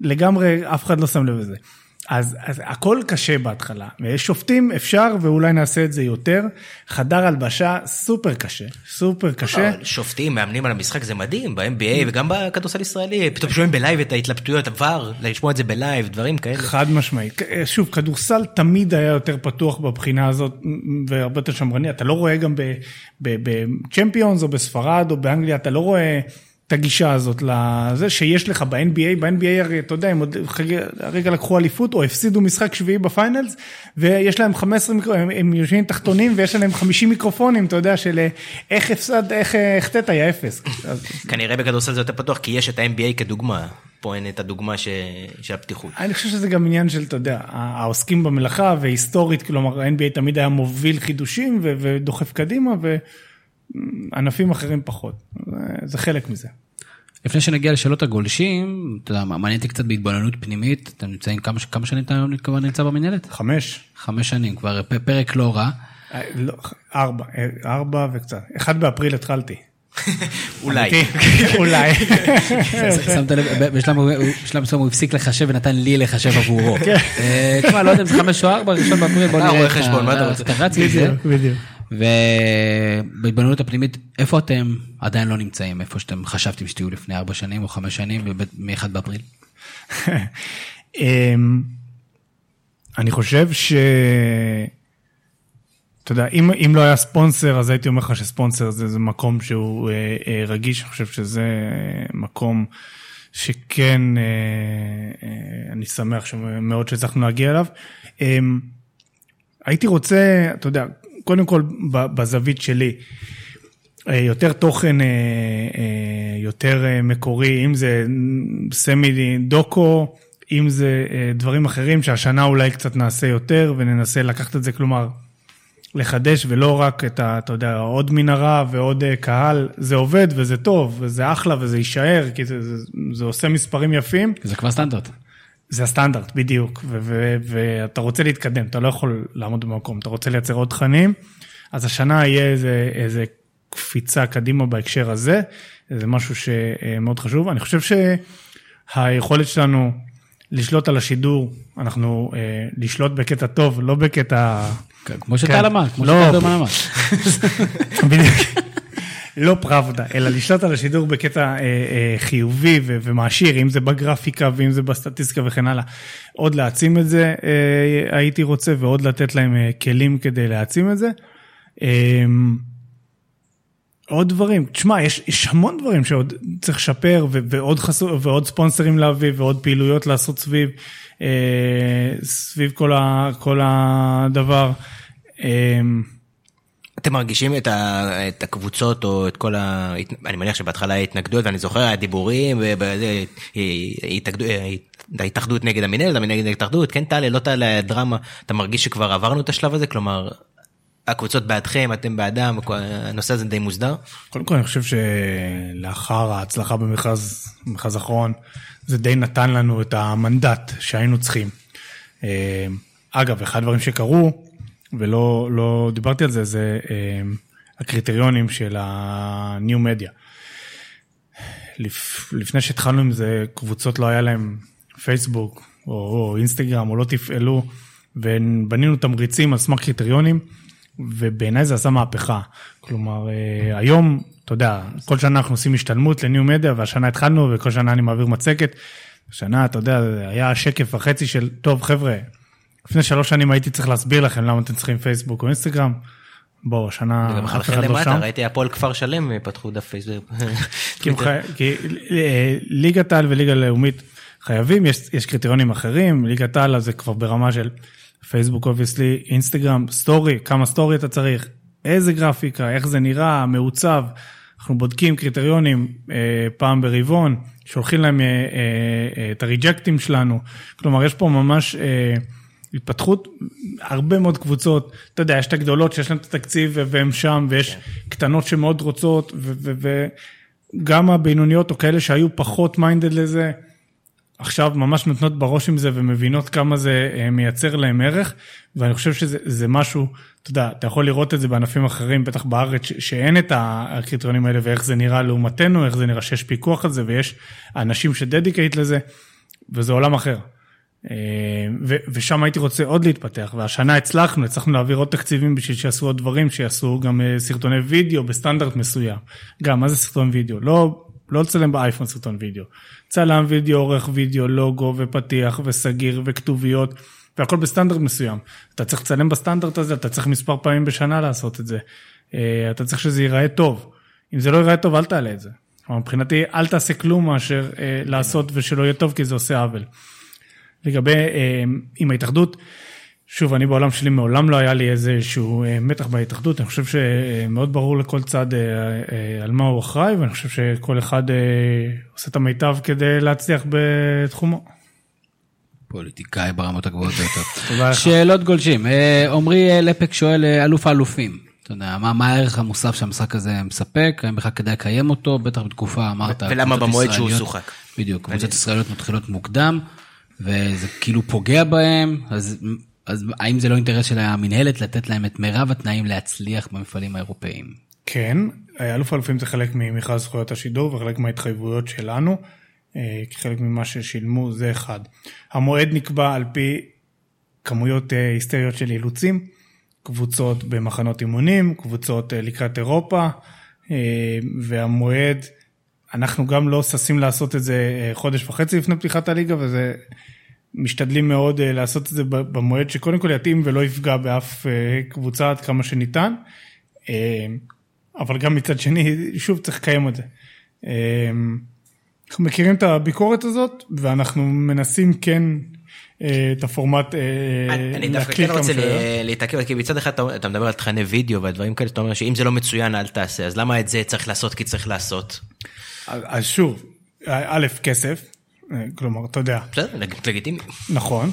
Speaker 3: לגמרי, אף אחד לא שם לב לזה. אז, אז הכל קשה בהתחלה, ויש שופטים אפשר ואולי נעשה את זה יותר, חדר הלבשה סופר קשה, סופר קשה.
Speaker 4: שופטים, מאמנים על המשחק זה מדהים, ב-NBA וגם בכדורסל ישראלי, פתאום שומעים ב live את ההתלבטויות, עבר, לשמוע את זה ב live, דברים כאלה.
Speaker 3: חד משמעית, שוב, כדורסל תמיד היה יותר פתוח בבחינה הזאת, והרבה יותר שמרני, אתה לא רואה גם בצ'מפיונס או בספרד או באנגליה, אתה לא רואה... את הגישה הזאת לזה שיש לך ב-NBA, ב-NBA הרי אתה יודע, הם עוד הרגע לקחו אליפות או הפסידו משחק שביעי בפיינלס ויש להם 15 מיקרופונים, הם יושבים תחתונים ויש להם 50 מיקרופונים, אתה יודע, של איך הפסד, איך החטאת, היה אפס.
Speaker 4: כנראה בכדורסל זה יותר פתוח כי יש את ה-NBA כדוגמה. פה אין את הדוגמה ש... של הפתיחות.
Speaker 3: אני חושב שזה גם עניין של, אתה יודע, העוסקים במלאכה והיסטורית, כלומר ה-NBA תמיד היה מוביל חידושים ודוחף קדימה, ו... ענפים אחרים פחות, זה חלק מזה.
Speaker 1: לפני שנגיע לשאלות הגולשים, אתה יודע, מעניין אותי קצת בהתבוננות פנימית, אתם נמצאים כמה, כמה שנים אתה כבר נמצא במנהלת?
Speaker 3: חמש.
Speaker 1: חמש שנים, כבר פרק לא רע.
Speaker 3: אה, לא, ארבע, אה, ארבע וקצת, אחד באפריל התחלתי.
Speaker 4: אולי.
Speaker 3: אולי.
Speaker 1: שמת לב, בשלב מסוים הוא הפסיק לחשב ונתן לי לחשב עבורו. כן. אה, תשמע, לא יודע אם זה חמש או ארבע, ראשון באפריל, בוא נראה איך אתה רץ מזה. בדיוק. ובהתבוננות הפנימית, איפה אתם עדיין לא נמצאים, איפה שאתם חשבתם שתהיו לפני ארבע שנים או חמש שנים, מ-1 באפריל?
Speaker 3: אמ, אני חושב ש... אתה יודע, אם, אם לא היה ספונסר, אז הייתי אומר לך שספונסר זה, זה מקום שהוא אה, אה, רגיש, אני חושב שזה מקום שכן, אה, אה, אני שמח מאוד שהצלחנו להגיע אליו. אה, הייתי רוצה, אתה יודע, קודם כל בזווית שלי, אה, יותר תוכן, אה, אה, יותר מקורי, אם זה סמי דוקו, אם זה דברים אחרים שהשנה אולי קצת נעשה יותר וננסה לקחת את זה, כלומר, לחדש ולא רק את ה... אתה יודע, עוד מנהרה ועוד קהל, זה עובד וזה טוב וזה אחלה וזה יישאר, כי זה, זה, זה עושה מספרים יפים.
Speaker 1: זה כבר סטנדרט.
Speaker 3: זה הסטנדרט, בדיוק, ואתה רוצה להתקדם, אתה לא יכול לעמוד במקום, אתה רוצה לייצר עוד תכנים, אז השנה יהיה איזה, איזה קפיצה קדימה בהקשר הזה, זה משהו שמאוד חשוב. אני חושב שהיכולת שלנו לשלוט על השידור, אנחנו אה, לשלוט בקטע טוב, לא בקטע...
Speaker 1: כמו שטל אמר, כמו לא. שטל אמר.
Speaker 3: בדיוק. לא פראבדה, אלא לשלוט על השידור בקטע אה, אה, חיובי ו- ומעשיר, אם זה בגרפיקה ואם זה בסטטיסטיקה וכן הלאה. עוד להעצים את זה אה, הייתי רוצה, ועוד לתת להם אה, כלים כדי להעצים את זה. אה, עוד דברים, תשמע, יש, יש המון דברים שעוד צריך לשפר ו- ועוד, חסו, ועוד ספונסרים להביא ועוד פעילויות לעשות סביב, אה, סביב כל, ה- כל הדבר. אה,
Speaker 4: אתם מרגישים את, ה, את הקבוצות או את כל ה... אני מניח שבהתחלה היה התנגדות ואני זוכר היה דיבורים, ההתאחדות נגד המנהלת, המנהלת נגד ההתאחדות, כן תעלה, לא תעלה, דרמה, אתה מרגיש שכבר עברנו את השלב הזה? כלומר, הקבוצות בעדכם, אתם בעדם, הנושא הזה די מוסדר?
Speaker 3: קודם כל אני חושב שלאחר ההצלחה במכרז, במכרז האחרון, זה די נתן לנו את המנדט שהיינו צריכים. אה, אגב, אחד הדברים שקרו, ולא לא דיברתי על זה, זה אה, הקריטריונים של ה-new media. לפ, לפני שהתחלנו עם זה, קבוצות לא היה להם פייסבוק או, או אינסטגרם או לא תפעלו, ובנינו תמריצים על סמך קריטריונים, ובעיניי זה עשה מהפכה. כלומר, אה, היום, אתה יודע, כל שנה אנחנו עושים השתלמות לניו מדיה, והשנה התחלנו, וכל שנה אני מעביר מצגת. השנה, אתה יודע, היה שקף וחצי של, טוב, חבר'ה, לפני שלוש שנים הייתי צריך להסביר לכם למה אתם צריכים פייסבוק או אינסטגרם. בואו, השנה אף אחד לא
Speaker 4: למטה,
Speaker 3: שם.
Speaker 4: ראיתי הפועל כפר שלם פתחו דף פייסבוק.
Speaker 3: כי, אה, ליגת העל וליגה לאומית חייבים, יש, יש קריטריונים אחרים, ליגת העל זה כבר ברמה של פייסבוק obviously, אינסטגרם, story, כמה story אתה צריך, איזה גרפיקה, איך זה נראה, מעוצב, אנחנו בודקים קריטריונים אה, פעם ברבעון, שולחים להם אה, אה, אה, את הריג'קטים שלנו, כלומר יש פה ממש... אה, התפתחות, הרבה מאוד קבוצות, אתה יודע, יש את הגדולות שיש להן את התקציב והם שם, ויש קטנות שמאוד רוצות, וגם הבינוניות או כאלה שהיו פחות מיינדד לזה, עכשיו ממש נותנות בראש עם זה ומבינות כמה זה אה, מייצר להם ערך, ואני חושב שזה זה משהו, אתה יודע, אתה יכול לראות את זה בענפים אחרים, בטח בארץ, ש- שאין את הקריטריונים האלה ואיך זה נראה לעומתנו, איך זה נראה שיש פיקוח על זה ויש אנשים ש dedicated לזה, וזה עולם אחר. אה, ושם הייתי רוצה עוד להתפתח, והשנה הצלחנו, הצלחנו להעביר עוד תקציבים בשביל שיעשו עוד דברים, שיעשו גם אה, סרטוני וידאו בסטנדרט מסוים. גם, מה זה סרטון וידאו? לא, לא לצלם באייפון סרטון וידאו. צלם וידאו, עורך וידאו, לוגו ופתיח וסגיר וכתוביות, והכל בסטנדרט מסוים. אתה צריך לצלם בסטנדרט הזה, אתה צריך מספר פעמים בשנה לעשות את זה. אה, אתה צריך שזה ייראה טוב. אם זה לא ייראה טוב, אל תעלה את זה. מבחינתי, אל תעשה כלום מאשר לעשות ושלא יהיה טוב, כי זה עושה עוול. לגבי אה, עם ההתאחדות, שוב, אני בעולם שלי מעולם לא היה לי איזשהו אה, מתח בהתאחדות, אני חושב שמאוד ברור לכל צד אה, אה, על מה הוא אחראי, ואני חושב שכל אחד אה, עושה את המיטב כדי להצליח בתחומו.
Speaker 1: פוליטיקאי ברמות הגבוהות ביותר. שאלות גולשים. אה, עמרי אה, לפק שואל, אה, אלוף האלופים. אתה יודע, מה, מה הערך המוסף שהמשחק הזה מספק? האם בכלל כדאי לקיים אותו? בטח בתקופה, אמרת,
Speaker 4: ולמה במועד שהוא שוחק?
Speaker 1: בדיוק, קבוצות ישראליות מתחילות מוקדם, וזה כאילו פוגע בהם, אז, אז האם זה לא אינטרס של המינהלת לתת להם את מירב התנאים להצליח במפעלים האירופאיים?
Speaker 3: כן, אלוף האלופים זה חלק ממכרז זכויות השידור וחלק מההתחייבויות שלנו, אה, כחלק ממה ששילמו זה אחד. המועד נקבע על פי כמויות אה, היסטריות של אילוצים, קבוצות במחנות אימונים, קבוצות אה, לקראת אירופה, והמועד, אנחנו גם לא ששים לעשות את זה אה, חודש וחצי לפני פתיחת הליגה, וזה משתדלים מאוד אה, לעשות את זה במועד שקודם כל יתאים ולא יפגע באף אה, קבוצה עד כמה שניתן. אבל גם מצד שני, שוב צריך לקיים את זה. אנחנו מכירים את הביקורת הזאת, ואנחנו מנסים כן את הפורמט
Speaker 4: אני דווקא כן רוצה להתעכב, כי מצד אחד אתה- אתה מדבר על תכני וידאו והדברים כאלה, אתה אומר שאם זה לא מצוין אל תעשה, אז למה את זה צריך לעשות כי צריך לעשות?
Speaker 3: אז שוב, א', כסף, אה, כלומר, אתה יודע,
Speaker 4: בסדר, לג- לגיטימי.
Speaker 3: נכון,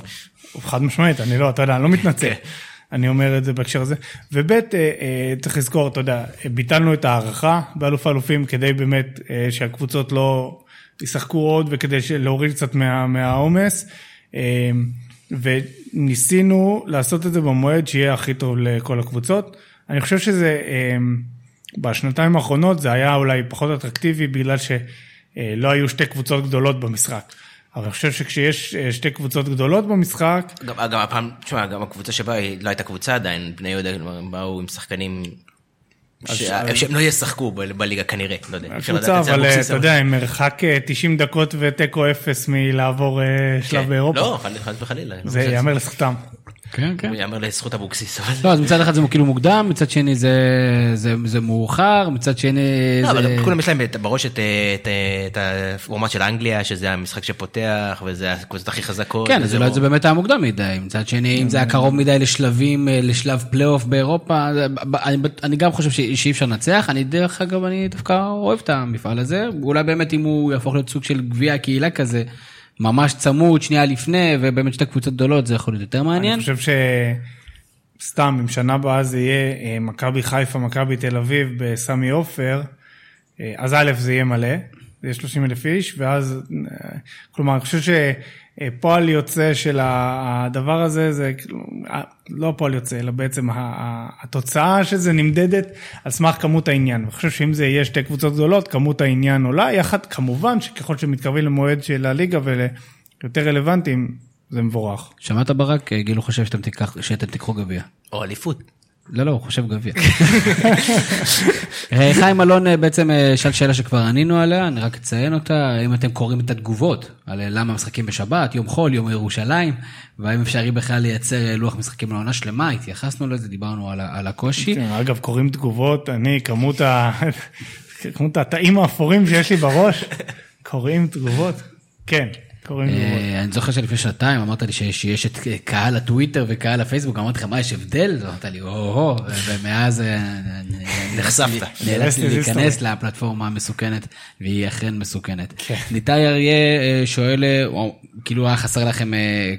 Speaker 3: חד משמעית, אני לא, אתה יודע, אני לא מתנצל.
Speaker 4: כן.
Speaker 3: אני אומר את זה בהקשר הזה. וב', אה, אה, צריך לזכור, אתה יודע, ביטלנו את ההערכה באלוף האלופים כדי באמת אה, שהקבוצות לא ישחקו עוד וכדי להוריד קצת מה- מהעומס. אה, וניסינו לעשות את זה במועד שיהיה הכי טוב לכל הקבוצות. אני חושב שזה, אה, בשנתיים האחרונות זה היה אולי פחות אטרקטיבי בגלל שלא היו שתי קבוצות גדולות במשחק. אבל אני חושב שכשיש אה, שתי קבוצות גדולות במשחק,
Speaker 4: גם גם הפעם, תשמע, גם הקבוצה שבאה היא לא הייתה קבוצה עדיין, בני יהודה באו עם שחקנים שה- שהם לא ישחקו ב- בליגה כנראה, לא יודע. אפשר לדעת
Speaker 3: קבוצה,
Speaker 4: את זה
Speaker 3: אבל אה,
Speaker 4: אבוקסיס,
Speaker 3: אתה יודע, עם מרחק אה, 90 דקות ותיקו אפס מלעבור אה, שלב
Speaker 4: כן.
Speaker 3: באירופה.
Speaker 4: לא, חס וחלילה. לא
Speaker 3: זה ייאמר לזכותם.
Speaker 1: כן, כן.
Speaker 4: הוא יאמר לזכות אבוקסיס.
Speaker 1: לא, אז מצד אחד זה כאילו מוקדם, מצד שני זה, זה, זה מאוחר, מצד שני
Speaker 4: לא. אבל כולם יש להם בראש את, הפורמט של אנגליה, שזה המשחק שפותח, וזה הקבוצות הכי חזקות.
Speaker 1: כן, אז
Speaker 4: וזה
Speaker 1: אולי
Speaker 4: לא-
Speaker 1: זה באמת היה מוקדם מדי, מצד שני, אם זה היה קרוב מדי לשלבים, אה, לשלב פלייאוף באירופה, אני, אני גם חושב שאי אפשר לנצח, אני דרך אגב, אני דווקא אוהב את המפעל הזה, אולי באמת אם הוא יהפוך להיות סוג של גביע הקהילה כזה, ממש צמוד, שנייה לפני, ובאמת שתי קבוצות גדולות, זה יכול להיות יותר מעניין.
Speaker 3: אני חושב שסתם, אם שנה הבאה זה יהיה אה, מכבי חיפה, מכבי תל אביב בסמי עופר, אה, אז א' זה יהיה מלא, זה יהיה 30 אלף איש, ואז, אה, כלומר, אני חושב שפועל יוצא של הדבר הזה, זה כאילו, אה, לא פועל יוצא, אלא בעצם התוצאה של זה נמדדת על סמך כמות העניין. אני חושב שאם זה יהיה שתי קבוצות גדולות, כמות העניין עולה, יחד, כמובן שככל שמתקרבים למועד של הליגה וליותר רלוונטיים, זה מבורך.
Speaker 1: שמעת ברק? אה, גילו חושב שאתם תיקחו גביע.
Speaker 4: או אליפות.
Speaker 1: לא, לא, הוא חושב גביע. אה, חיים אלון אה, בעצם אה, שאל שאלה שכבר ענינו עליה, אני רק אציין אותה, האם אתם קוראים את התגובות על למה משחקים בשבת, יום חול, יום ירושלים, והאם אפשרי בכלל לייצר לוח משחקים לעונה שלמה, התייחסנו לזה, דיברנו על, על הקושי.
Speaker 3: כן, אגב, קוראים תגובות, אני, כמות ה... כמות התאים האפורים שיש לי בראש, קוראים תגובות. כן, קוראים תגובות.
Speaker 1: אה, אני זוכר שלפני שנתיים אמרת לי שיש- שיש את קהל הטוויטר וקהל הפייסבוק, אמרתי לך מה יש הבדל? אמרת לי או-הו, ומאז אה,
Speaker 4: נחשפת.
Speaker 1: נאלצתי להיכנס לפלטפורמה המסוכנת, והיא אכן מסוכנת.
Speaker 3: כן.
Speaker 1: ניתאי אריה אה, שואל, כאילו היה חסר לכם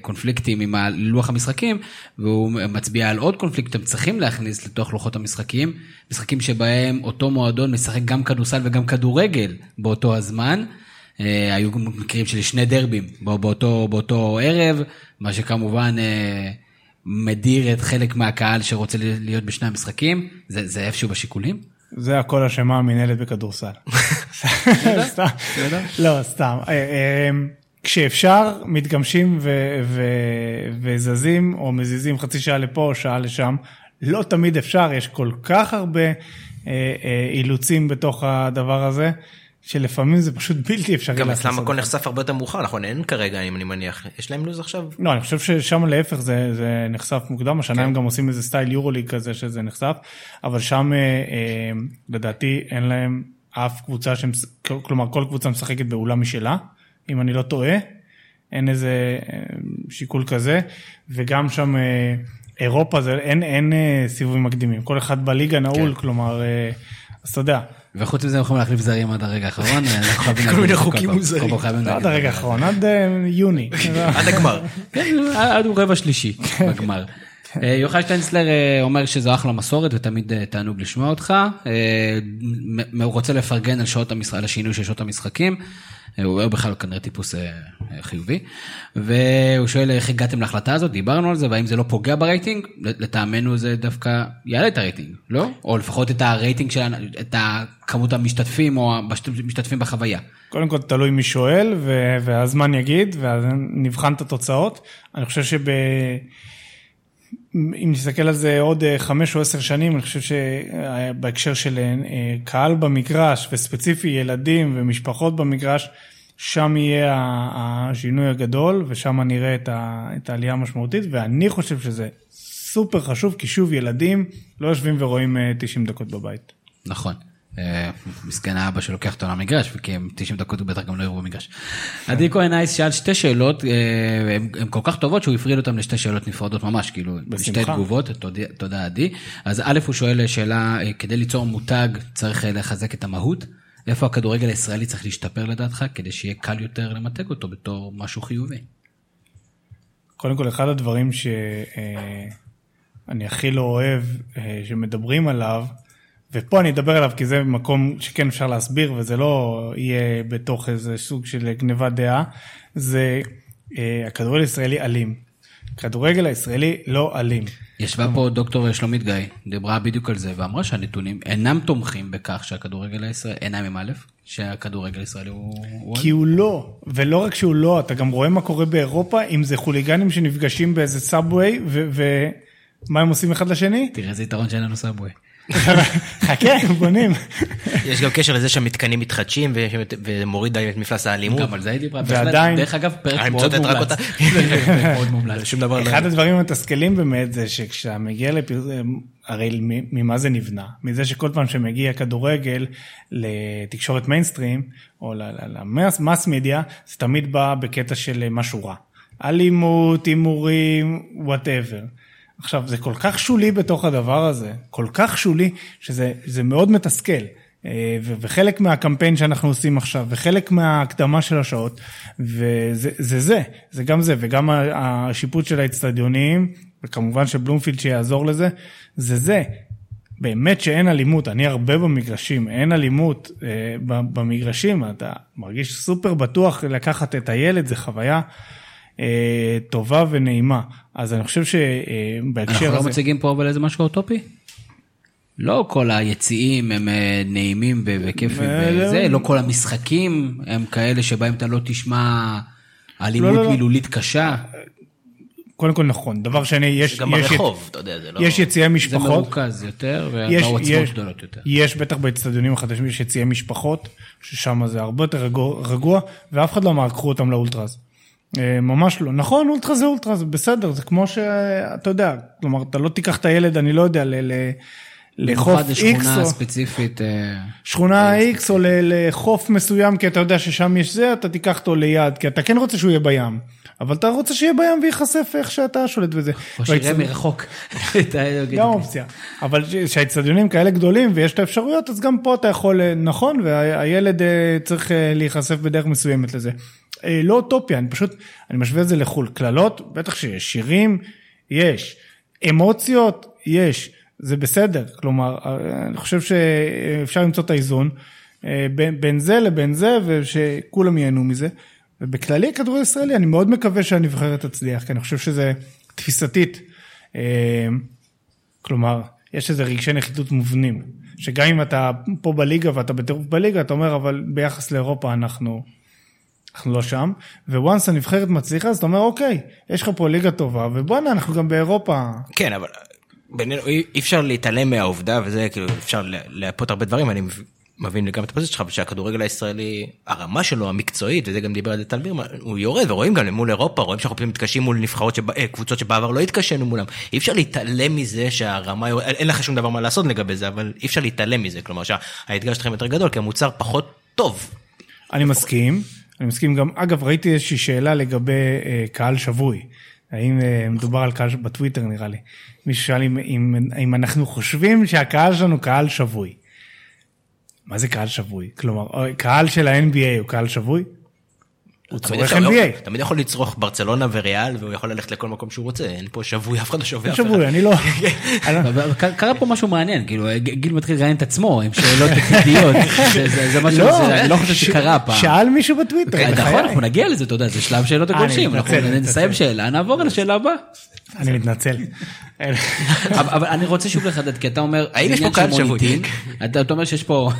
Speaker 1: קונפליקטים עם לוח המשחקים, והוא מצביע על עוד קונפליקט שאתם צריכים להכניס לתוך לוחות המשחקים, משחקים שבהם אותו מועדון משחק גם כדורסל וגם כדורגל באותו הזמן. אה, היו מקרים של שני דרבים בא- באותו, באותו ערב, מה שכמובן אה, מדיר את חלק מהקהל שרוצה להיות בשני המשחקים. זה, זה איפשהו בשיקולים?
Speaker 3: זה הכל אשמה המנהלת בכדורסל. סתם. לא, סתם. אה, כשאפשר, מתגמשים וזזים או מזיזים חצי שעה לפה או שעה לשם. לא תמיד אפשר, יש כל כך הרבה אילוצים בתוך הדבר הזה, שלפעמים זה פשוט בלתי אפשרי.
Speaker 4: גם אצלם הכל. נחשף הרבה יותר מאוחר, נכון? אין כרגע, אם אני מניח. יש להם לו"ז עכשיו?
Speaker 3: לא, אני חושב ששם להפך זה, זה נחשף מוקדם, השנה הם גם עושים איזה סטייל יורוליג כזה שזה נחשף, אבל שם אה, אה, לדעתי אין להם אף קבוצה, שמש... כלומר כל קבוצה משחקת באולם משלה, אם אני לא טועה, אין איזה אה, שיקול כזה, וגם שם אה, אירופה זה, אין, אין אה, סיבובים מקדימים, כל אחד בליגה נעול,
Speaker 4: כן.
Speaker 3: כלומר, אה, אז אתה יודע,
Speaker 1: וחוץ מזה הם יכולים להחליף זרים עד הרגע האחרון. אנחנו חייבים
Speaker 4: כל מיני חוקים. מוזרים.
Speaker 3: עד. הרגע האחרון, עד אה, יוני.
Speaker 4: עד הגמר.
Speaker 1: כן, עד הרבע שלישי בגמר. אה, יוחאי שטיינצלר אה, אומר שזו אחלה מסורת ותמיד אה, תענוג לשמוע אותך. אה, הוא רוצה לפרגן על השינוי של שעות המשחקים. הוא בכלל כנראה טיפוס אה, אה, חיובי. והוא שואל איך הגעתם להחלטה הזאת, דיברנו על זה, והאם זה לא פוגע ברייטינג? לטעמנו זה דווקא יעלה את הרייטינג, לא? או לפחות את הרייטינג של, את כמות המשתתפים או המשתתפים בחוויה.
Speaker 3: קודם כל תלוי מי שואל והזמן יגיד ואז נבחן את התוצאות. אני חושב שב... אם נסתכל על זה עוד אה, חמש או עשר שנים, אני חושב שבהקשר של אה, קהל במגרש וספציפי ילדים ומשפחות במגרש, שם יהיה השינוי הגדול ושם נראה את, העלייה המשמעותית ואני חושב שזה סופר חשוב כי שוב ילדים לא יושבים ורואים אה, 90 דקות בבית.
Speaker 1: נכון. אה, מסכן האבא שלוקח אותו למגרש, כי הם 90 דקות הוא בטח גם לא יראו במגרש. עדי כהן נייס שאל שתי שאלות, אה, הן כל כך טובות שהוא הפריד אותן לשתי שאלות נפרדות ממש, כאילו,
Speaker 3: בשמחה.
Speaker 1: תגובות, תודה- עדי. אז א', הוא שואל שאלה, אה, כדי ליצור מותג צריך אה, לחזק את המהות? איפה הכדורגל הישראלי צריך להשתפר לדעתך, כדי שיהיה קל יותר למתג אותו בתור משהו חיובי?
Speaker 3: קודם כל, אחד הדברים שאני הכי לא אוהב אה, שמדברים עליו, ופה אני אדבר עליו כי זה מקום שכן אפשר להסביר וזה לא יהיה בתוך איזה סוג של גניבת דעה, זה אה, הכדורגל הישראלי אלים. הכדורגל הישראלי לא אלים.
Speaker 1: ישבה פה דוקטור שלומית גיא, דיברה בדיוק על זה, ואמרה שהנתונים אינם תומכים בכך שהכדורגל הישראלי, אינם עם א', שהכדורגל הישראלי הוא... הוא
Speaker 3: כי הוא לא, ולא רק שהוא לא, אתה גם רואה מה קורה באירופה, אם זה חוליגנים שנפגשים באיזה סאבווי, ומה הם עושים אחד לשני?
Speaker 1: תראה איזה יתרון שאין לנו סאבווי.
Speaker 3: חכה, בונים.
Speaker 4: יש גם קשר לזה שהמתקנים מתחדשים ומוריד את מפלס האלימות.
Speaker 1: גם על זה היא דיברה.
Speaker 3: ועדיין-
Speaker 1: דרך אגב, פרק
Speaker 4: אני
Speaker 1: מאוד מומלץ.
Speaker 4: לא...
Speaker 3: אחד הדברים המתסכלים באמת זה שכשאתה מגיע לפרסום, הרי ממה זה נבנה? מזה שכל פעם שמגיע כדורגל לתקשורת מיינסטרים, או ל mass media, זה תמיד בא בקטע של משהו רע. אלימות, הימורים, whatever. עכשיו, זה כל כך שולי בתוך הדבר הזה, כל כך שולי, שזה זה מאוד מתסכל. אה, וחלק מהקמפיין שאנחנו עושים עכשיו, וחלק מההקדמה של השעות, וזה זה, זה, זה גם זה, וגם השיפוץ של האצטדיונים, וכמובן שבלומפילד שיעזור לזה, זה זה. באמת שאין אלימות, אני הרבה במגרשים, אין אלימות אה, במגרשים, אתה מרגיש סופר בטוח לקחת את הילד, זה חוויה טובה ונעימה. אז אני חושב שבהקשר
Speaker 1: אנחנו לא
Speaker 3: הזה...
Speaker 1: מציגים פה אבל איזה משהו אוטופי? לא כל היציעים הם אה, נעימים ו- וכיפים
Speaker 3: אה,
Speaker 1: וזה,
Speaker 3: לא.
Speaker 1: לא כל המשחקים הם כאלה שבהם אתה לא תשמע אלימות
Speaker 3: לא, לא.
Speaker 1: מילולית קשה.
Speaker 3: קודם כל נכון. דבר שני, יש...
Speaker 4: גם
Speaker 3: יש
Speaker 4: ברחוב, אתה יודע, זה לא...
Speaker 3: יש יציאי
Speaker 1: זה
Speaker 3: משפחות.
Speaker 1: מרוכז יותר,
Speaker 3: יש,
Speaker 1: והעוצמות
Speaker 3: יש,
Speaker 1: גדולות יותר.
Speaker 3: יש בטח באצטדיונים החדשים, יש יציאי משפחות, ששם זה הרבה יותר רגוע, רגוע, ואף אחד לא אמר, קחו אותם לאולטראז. אה, ממש לא. נכון, אולטראז זה אולטראז, זה בסדר, זה כמו שאתה יודע, כלומר, אתה לא תיקח את הילד, אני לא יודע, ל- לחוף איקס,
Speaker 1: לשכונה
Speaker 3: או
Speaker 1: ספציפית. אה,
Speaker 3: שכונה איקס, או ל- לחוף מסוים, כי אתה יודע ששם יש זה, אתה תיקח אותו ליד, כי אתה כן רוצה שהוא יהיה בים. אבל אתה רוצה שיהיה בים וייחשף איך שאתה שולט בזה.
Speaker 1: או שיראה מרחוק.
Speaker 3: גם אופציה. אבל כשהאצטדיונים כאלה גדולים ויש את האפשרויות, אז גם פה אתה יכול, אה, נכון, והילד אה, צריך אה, להיחשף בדרך מסוימת לזה. אה, לא אוטופיה, אני פשוט, אני משווה את זה לחו"ל. קללות, בטח שיש. שירים, יש. אמוציות, יש. זה בסדר. כלומר, אה, אני חושב שאפשר למצוא את האיזון אה, בין, בין זה לבין זה, ושכולם ייהנו מזה. ובכללי הכדורגל הישראלי, אני מאוד מקווה שהנבחרת תצליח, כי אני חושב שזה תפיסתית. כלומר, יש איזה רגשי נחיתות מובנים, שגם אם אתה פה בליגה ואתה בטירוף בליגה, אתה אומר, אבל ביחס לאירופה אנחנו, אנחנו לא שם, וואנס הנבחרת מצליחה, אז אתה אומר, אוקיי, יש לך פה ליגה טובה, ובואנה, אנחנו גם באירופה.
Speaker 4: כן, אבל בינינו, אי אפשר להתעלם מהעובדה, וזה כאילו, אפשר להפות הרבה דברים, אני מבין גם את הפוזיציה שלך, שהכדורגל הישראלי, הרמה שלו המקצועית, וזה גם דיבר על זה טל בירמן, הוא יורד, ורואים גם מול אירופה, רואים שאנחנו פתאום מתקשים מול נבחרות, שבא, אה, קבוצות שבעבר לא התקשינו מולם. אי אפשר להתעלם מזה שהרמה, יורד- אין לך שום דבר מה לעשות לגבי זה, אבל אי אפשר להתעלם מזה, כלומר שהאתגר שלכם יותר גדול, כי המוצר פחות טוב.
Speaker 3: אני מסכים, אני מסכים גם, אגב, ראיתי איזושהי שאלה לגבי אה, קהל שבוי. האם אה, מדובר על קהל, בטוויטר נראה לי. מישהו שאל אם, אם, אם אנחנו חושבים שהקהל שלנו קהל שבוי. מה זה קהל שבוי? כלומר, אה, קהל של ה-NBA הוא קהל שבוי? הוא צורך
Speaker 4: לא,
Speaker 3: NBA.
Speaker 4: תמיד יכול לצרוך ברצלונה וריאל, והוא יכול ללכת לכל מקום שהוא רוצה, אין פה שבוי, אף אחד לא שווה אף אחד.
Speaker 3: שבוי, אני לא... לא-
Speaker 1: קרה פה משהו מעניין, כאילו גיל מתחיל לראיין את עצמו עם שאלות עתידיות, זה- משהו, אני לא חושב שקרה פעם.
Speaker 3: שאל מישהו בטוויטר.
Speaker 1: אה, נכון. אנחנו נגיע לזה, אתה יודע, זה שלב שאלות
Speaker 3: אה,
Speaker 1: הגולשים, אנחנו נסיים. שאלה, נעבור לשאלה הבאה.
Speaker 3: אני מתנצל.
Speaker 1: אבל אבל אני רוצה שוב לחדד, כי אתה אומר,
Speaker 4: האם יש פה קהל
Speaker 1: של
Speaker 4: שבוי?
Speaker 1: מוניטין, אתה אומר שיש פה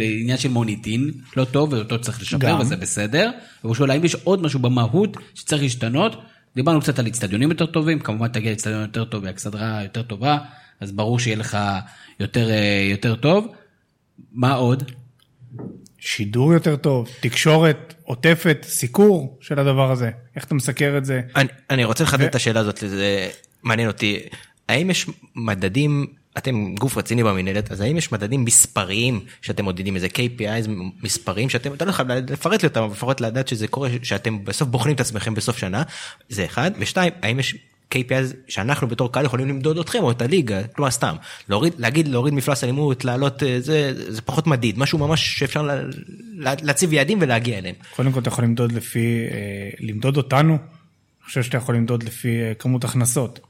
Speaker 1: עניין של מוניטין, לא טוב, ואותו צריך לשפר. וזה בסדר, והוא שואל האם יש עוד משהו במהות שצריך להשתנות, דיברנו קצת על אצטדיונים יותר טובים, כמובן תגיע לאצטדיון יותר טוב והאכסדרה יותר טובה, אז ברור שיהיה לך יותר אה, יותר טוב. מה עוד?
Speaker 3: שידור יותר טוב, תקשורת עוטפת, סיקור של הדבר הזה. איך אתה מסקר את זה?
Speaker 4: אני, אני רוצה לחדד
Speaker 3: ו-
Speaker 4: את השאלה הזאת, זה מעניין אותי. האם יש מדדים, אתם גוף רציני במנהלת, אז האם יש מדדים מספריים שאתם מודדים איזה KPIs מספריים שאתם, אתה לא חייב לפרט לי אותם, אבל לפחות לדעת שזה קורה, שאתם בסוף בוחנים את עצמכם בסוף שנה, זה אחד. ושתיים, האם יש KPIs שאנחנו בתור קהל יכולים למדוד אתכם או את הליגה, כלומר סתם, להוריד, להגיד להוריד מפלס אלימות, להעלות אה, זה, זה פחות מדיד, משהו ממש שאפשר לה, לה, להציב יעדים ולהגיע אליהם.
Speaker 3: קודם כל אתה יכול למדוד לפי, אה, למדוד אותנו, אני חושב שאתה יכול למדוד לפי אה, כמות הכנסות.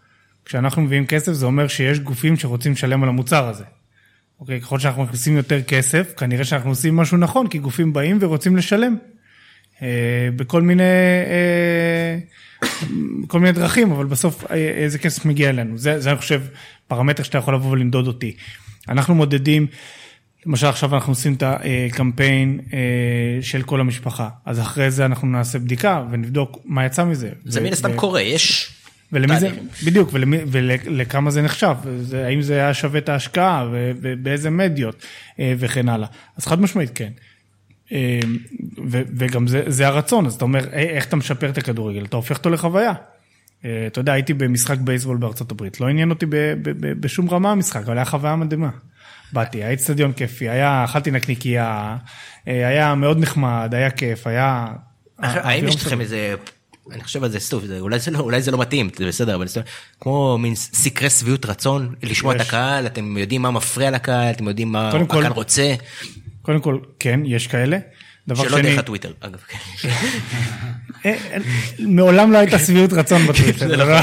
Speaker 3: כשאנחנו מביאים כסף זה אומר שיש גופים שרוצים לשלם על המוצר הזה. אוקיי, ככל שאנחנו מכניסים יותר כסף, כנראה שאנחנו עושים משהו נכון, כי גופים באים ורוצים לשלם. בכל מיני, כל מיני דרכים, אבל בסוף אה, איזה כסף מגיע אלינו. זה, זה אני חושב פרמטר שאתה יכול לבוא ולמדוד אותי. אנחנו מודדים, למשל עכשיו אנחנו עושים את הקמפיין אה, של כל המשפחה, אז אחרי זה אנחנו נעשה בדיקה ונבדוק מה יצא מזה.
Speaker 4: זה מן הסתם קורה, יש...
Speaker 3: ולמי זה. בדיוק, ולמי, ולכמה זה נחשב, זה, האם זה היה שווה את ההשקעה, ובאיזה מדיות, אה, וכן הלאה. אז חד משמעית כן. ו- וגם זה, זה הרצון, אז אתה אומר, "אה, איך אתה משפר את הכדורגל? אתה הופך אותו לחוויה. אה, אתה יודע, הייתי במשחק בייסבול בארצות הברית, לא עניין אותי ב- ב- ב- בשום רמה המשחק, אבל היה חוויה מדהימה. באתי, היה אצטדיון כיפי, היה, אכלתי נקניקייה, אה, היה מאוד נחמד, היה כיף, היה...
Speaker 4: האם יש לכם איזה, אני חושב על זה סטוף, זה- אולי זה לא, אולי זה לא מתאים, זה בסדר, אבל זה כמו מין סקרי שביעות רצון, לשמוע את
Speaker 3: יש.
Speaker 4: הקהל, אתם יודעים מה מפריע לקהל, אתם יודעים מה הקהל רוצה,
Speaker 3: קודם כל, כן, יש כאלה. דבר
Speaker 4: שלא
Speaker 3: שני,
Speaker 4: דרך הטוויטר, אגב. כן.
Speaker 3: אה, אה, מעולם לא הייתה שביעות רצון בטוויטר. זה לא-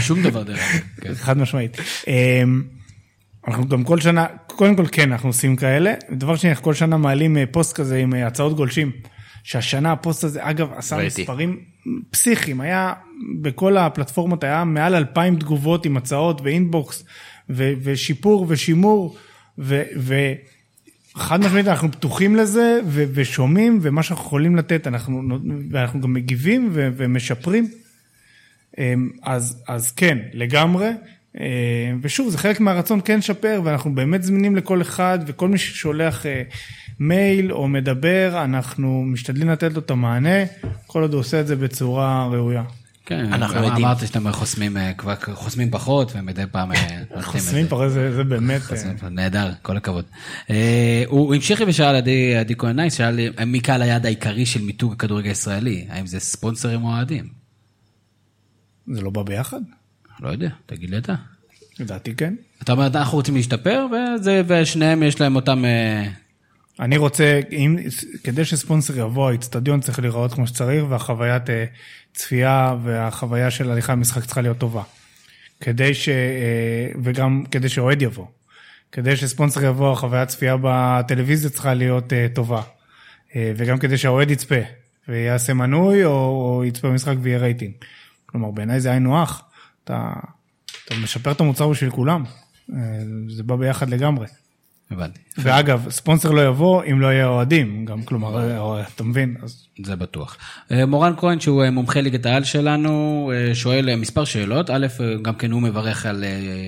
Speaker 1: שום דבר דרך אגב. כן.
Speaker 3: חד משמעית. אמ, אנחנו גם כל שנה, קודם כל כן, אנחנו עושים כאלה. דבר שני, אנחנו כל שנה מעלים אה, פוסט כזה עם הצעות גולשים. שהשנה הפוסט הזה, אגב, עשה
Speaker 4: ראיתי.
Speaker 3: מספרים פסיכיים. היה, בכל הפלטפורמות היה מעל אלפיים תגובות עם הצעות ואינבוקס, ו- ושיפור ושימור, ו... חד משמעית אנחנו פתוחים לזה ו- ושומעים ומה שאנחנו יכולים לתת אנחנו ואנחנו גם מגיבים ו- ומשפרים אז, אז כן, לגמרי. ושוב, זה חלק מהרצון כן לשפר, ואנחנו באמת זמינים לכל אחד, וכל מי ששולח מייל או מדבר, אנחנו משתדלים לתת לו את המענה, כל עוד הוא עושה את זה בצורה ראויה.
Speaker 1: כן, אנחנו יודעים. אמרת שאתם חוסמים, אה, כבר חוסמים פחות ומדי פעם...
Speaker 3: אה, חוסמים פחות זה באמת... אה,
Speaker 1: נהדר, כל הכבוד. הוא המשיך ושאל עדי כהן נייס, שאל מי קהל היעד העיקרי של מיתוג הכדורגל הישראלי, האם זה ספונסרים או אוהדים?
Speaker 3: זה לא בא ביחד?
Speaker 1: לא יודע, תגיד לי אתה.
Speaker 3: לדעתי כן.
Speaker 1: אתה אומר, אנחנו רוצים להשתפר, ושניהם יש להם אותם...
Speaker 3: אני רוצה, אם, כדי שספונסר יבוא, האיצטדיון צריך להיראות כמו שצריך, והחוויית צפייה והחוויה של הליכה למשחק צריכה להיות טובה. כדי ש... אה, וגם כדי שאוהד יבוא. כדי שספונסר יבוא, החוויית צפייה בטלוויזיה צריכה להיות אה, טובה. אה, וגם כדי שהאוהד יצפה, ויעשה מנוי, או, או יצפה במשחק ויהיה רייטינג. כלומר, בעיניי זה היינו הך. אתה, אתה משפר את המוצר בשביל כולם. זה בא ביחד לגמרי.
Speaker 1: הבנתי.
Speaker 3: ואגב, ספונסר לא יבוא אם לא יהיה אוהדים, גם כלומר, אה, אתה מבין? אז...
Speaker 1: זה בטוח. אה, מורן כהן, שהוא אה, מומחה ליגת העל שלנו, שואל מספר שאלות. א', גם כן הוא מברך על,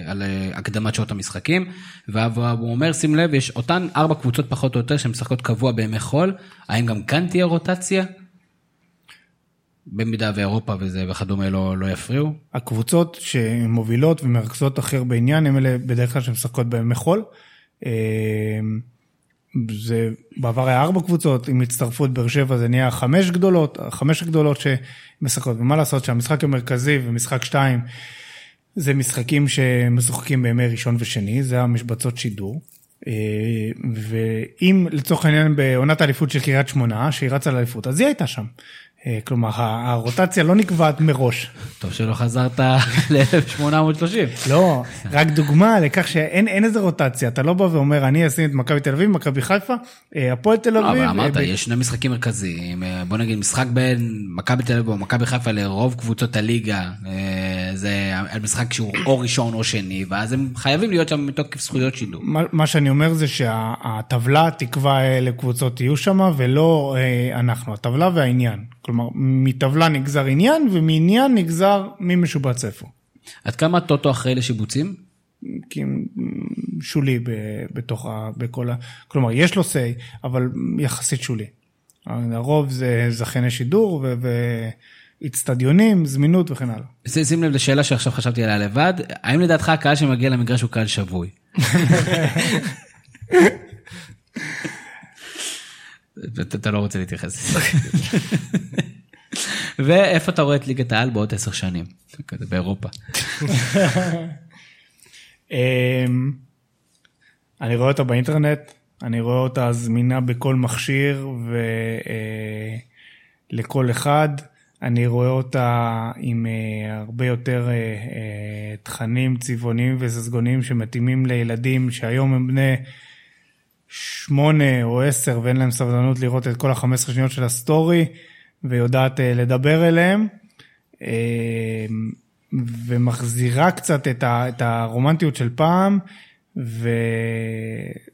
Speaker 1: על הקדמת שעות המשחקים, והוא אומר, שים לב, יש אותן ארבע קבוצות פחות או יותר שמשחקות קבוע בימי חול, האם גם כאן תהיה רוטציה? במידה ואירופה וזה וכדומה לא, לא יפריעו?
Speaker 3: הקבוצות שמובילות ומרכזות אחר בעניין, הם אלה בדרך כלל שמשחקות בימי חול. אמ, זה בעבר היה ארבע קבוצות, עם הצטרפות באר שבע זה נהיה חמש גדולות, חמש הגדולות שמשחקות, ומה לעשות שהמשחק המרכזי ומשחק שתיים זה משחקים שמשוחקים בימי ראשון ושני, זה המשבצות שידור. אה, ואם לצורך העניין בעונת האליפות של קריית שמונה, שהיא רצה לאליפות, אז היא הייתה שם. אה, כלומר, הרוטציה לא נקבעת מראש.
Speaker 1: טוב שלא חזרת ל-1830.
Speaker 3: לא, רק דוגמה לכך שאין איזה רוטציה, אתה לא בא ואומר, אני אשים את מכבי תל אביב, מכבי חיפה, אה, הפועל תל אביב.
Speaker 1: אבל אמרת, יש שני משחקים מרכזיים, אה, בוא נגיד משחק בין מכבי תל אביב או מכבי חיפה לרוב קבוצות הליגה, זה משחק שהוא או ראשון או שני, ואז הם חייבים להיות שם מתוקף זכויות שידור.
Speaker 3: מה שאני אומר זה שהטבלה תקבע לקבוצות יהיו שם, ולא אנחנו, הטבלה והעניין. כלומר, מטבלה נגזר עניין, ומעניין נגזר מי משובץ איפה.
Speaker 1: עד כמה הטוטו אחראי לשיבוצים?
Speaker 3: כי שולי בתוך ה... בכל ה... כלומר, יש לו say, אבל יחסית שולי. הרוב זה זכייני שידור ואיצטדיונים, זמינות וכן הלאה.
Speaker 1: שים לב לשאלה שעכשיו חשבתי עליה לבד, האם לדעתך הקהל שמגיע למגרש הוא קהל שבוי? אתה לא רוצה להתייחס. ואיפה אתה רואה את ליגת העל בעוד עשר שנים? כזה באירופה.
Speaker 3: אמ, אני רואה אותה באינטרנט, אני רואה אותה זמינה בכל מכשיר ולכל אה, אחד. אני רואה אותה עם אה, הרבה יותר אה, תכנים צבעוניים וססגוניים שמתאימים לילדים שהיום הם בני שמונה או עשר ואין להם סבלנות לראות את כל החמש עשרה שניות של ה story ויודעת אה, לדבר אליהם. אה, ומחזירה קצת את, ה, את הרומנטיות של פעם,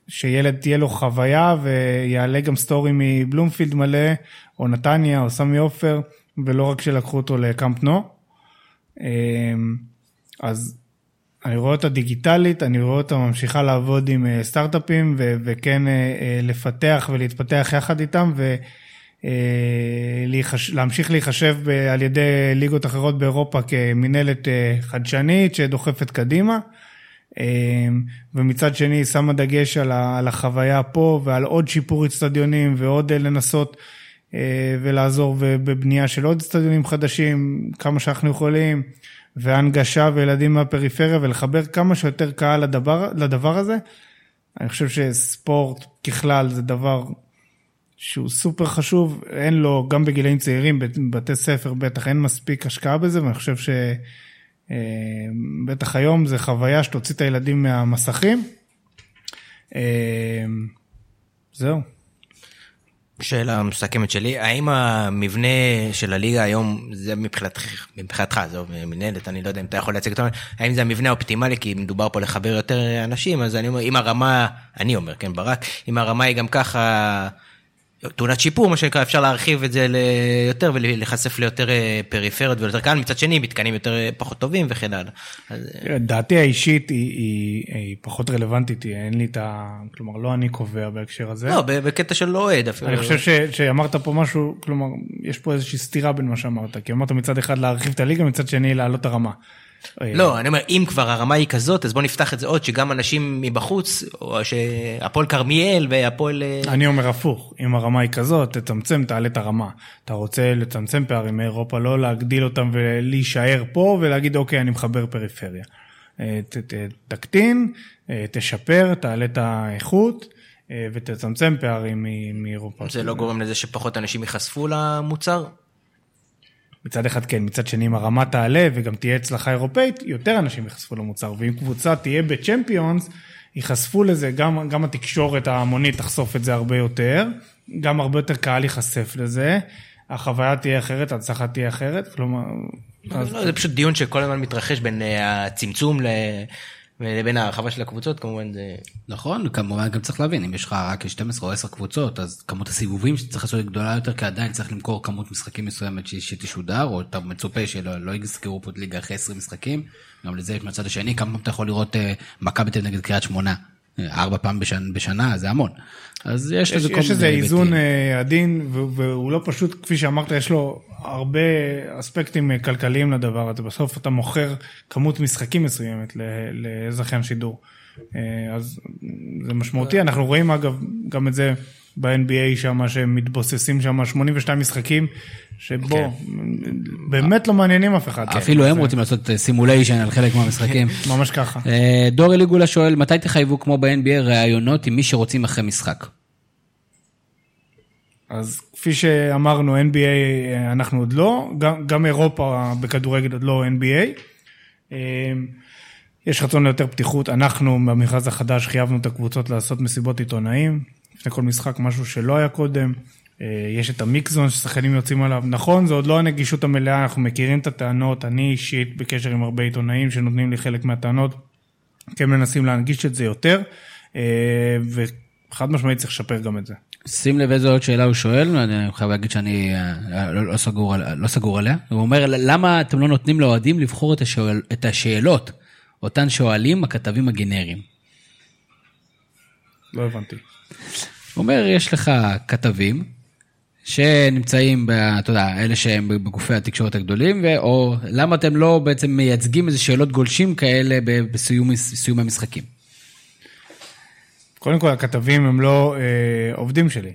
Speaker 3: ושילד תהיה לו חוויה ויעלה גם story מבלומפילד מלא, או נתניה, או סמי עופר, ולא רק שלקחו אותו לקאמפ נו. אה, אז אני רואה אותה דיגיטלית, אני רואה אותה ממשיכה לעבוד עם אה, סטארט-אפים ו- וכן אה, אה, לפתח ולהתפתח יחד איתם ולהמשיך להיחשב על ידי ליגות אחרות באירופה כמינהלת חדשנית שדוחפת קדימה. ומצד שני שמה דגש על החוויה פה ועל עוד שיפור אצטדיונים ועוד לנסות ולעזור בבנייה של עוד אצטדיונים חדשים כמה שאנחנו יכולים. והנגשה וילדים מהפריפריה ולחבר כמה שיותר קהל לדבר, לדבר הזה. אני חושב שספורט ככלל זה דבר שהוא סופר חשוב, אין לו, גם בגילאים צעירים, בבתי ספר בטח אין מספיק השקעה בזה, ואני חושב שבטח אה, היום זה חוויה שתוציא את הילדים מהמסכים. אה, זהו.
Speaker 4: שאלה מסכמת שלי, האם המבנה של הליגה היום, זה מבחינתך, מבחינתך, זו מנהלת, אני לא יודע אם אתה יכול להציג אותו, האם זה המבנה האופטימלי, כי מדובר פה לחבר יותר אנשים, אז אני אומר, אם הרמה, אני אומר, כן, ברק, אם הרמה היא גם ככה תאונת שיפור, מה שנקרא, אפשר להרחיב את זה ליותר ולהיחשף ליותר אה, פריפריות ויותר קל, מצד שני, מתקנים יותר אה, פחות טובים וכן הלאה. אז, אה,
Speaker 3: דעתי האישית היא, היא, היא פחות רלוונטית, אין לי את ה... כלומר, לא אני קובע בהקשר הזה.
Speaker 4: לא, בקטע של לא אוהד אפילו.
Speaker 3: אני חושב ש, שאמרת פה משהו, כלומר, יש פה איזושהי סתירה בין מה שאמרת, כי אמרת מצד אחד להרחיב את הליגה, מצד שני להעלות את הרמה.
Speaker 4: לא, אני אומר, אם כבר הרמה היא כזאת, אז בוא נפתח את זה עוד, שגם אנשים מבחוץ, או שהפועל כרמיאל והפועל... אה,
Speaker 3: אני אומר הפוך, אם הרמה היא כזאת, תצמצם, תעלה את הרמה. אתה רוצה לצמצם פערים מאירופה, לא להגדיל אותם ולהישאר פה ולהגיד, אוקיי, אני מחבר פריפריה. אה, ת, ת, תקטין, אה, תשפר, תעלה את האיכות. ותצמצם פערים מאירופה.
Speaker 4: זה לא גורם לזה שפחות אנשים ייחשפו למוצר?
Speaker 3: מצד אחד כן, מצד שני אם הרמה תעלה וגם תהיה הצלחה אירופאית, יותר אנשים ייחשפו למוצר, ואם קבוצה תהיה בצ'מפיונס, ייחשפו לזה, גם, גם התקשורת ההמונית תחשוף את זה הרבה יותר, גם הרבה יותר קהל ייחשף לזה, החוויה תהיה אחרת, ההצלחה תהיה אחרת, כלומר...
Speaker 4: אז... לא, זה פשוט דיון שכל הזמן מתרחש בין אה, הצמצום ל... לבין ההרחבה של הקבוצות כמובן זה...
Speaker 1: נכון, כמובן גם צריך להבין, אם יש לך רק 12 או 10 קבוצות, אז כמות הסיבובים שצריך לעשות היא גדולה יותר, כי עדיין צריך למכור כמות משחקים מסוימת שתשודר, או אתה מצופה שלא לא יזכרו פה ליגה אחרי 20 משחקים, גם לזה יש מהצד השני, כמה אתה יכול לראות uh, מכבי תל נגד קריית שמונה. ארבע פעם בשנה, בשנה זה המון. אז יש לזה
Speaker 3: כל מיני... יש איזה איזון אה, עדין והוא לא פשוט, כפי שאמרת, יש לו הרבה אספקטים אה, כלכליים לדבר הזה. בסוף אתה מוכר כמות משחקים מסוימת לזכיין שידור. אה, אז זה משמעותי, אנחנו רואים אגב גם את זה ב-NBA שם, שהם מתבוססים שם 82 משחקים, שבו. אוקיי. באמת לא מעניינים אף אחד.
Speaker 1: אפילו הם רוצים לעשות סימוליישן על חלק מהמשחקים.
Speaker 3: ממש ככה.
Speaker 1: דור אליגולה שואל, מתי תחייבו כמו ב-NBA ראיונות עם מי שרוצים אחרי משחק?
Speaker 3: אז כפי שאמרנו, NBA אנחנו עוד לא, גם, גם אירופה בכדורגל עוד לא NBA. יש רצון ליותר פתיחות, אנחנו במכרז החדש חייבנו את הקבוצות לעשות מסיבות עיתונאים, לפני כל משחק משהו שלא היה קודם. אה, יש את המיקזון ששחקנים יוצאים עליו, נכון, זה עוד לא הנגישות המלאה, אנחנו מכירים את הטענות, אני אישית בקשר עם הרבה עיתונאים שנותנים לי חלק מהטענות, כן מנסים להנגיש את זה יותר, אה, וחד משמעית צריך לשפר גם את זה.
Speaker 1: שים לב איזה עוד שאלה הוא שואל, אני חייב להגיד שאני אה, לא, לא, סגור, לא סגור עליה. הוא אומר, למה אתם לא נותנים לאוהדים לבחור את, השואל, את השאלות, אותן שואלים הכתבים הגנריים?
Speaker 3: לא הבנתי.
Speaker 1: אומר, יש לך כתבים שנמצאים, אתה יודע, אלה שהם בגופי התקשורת הגדולים, או למה אתם לא בעצם מייצגים איזה שאלות גולשים כאלה בסיום המשחקים?
Speaker 3: קודם כל, הכתבים הם לא אה, עובדים שלי,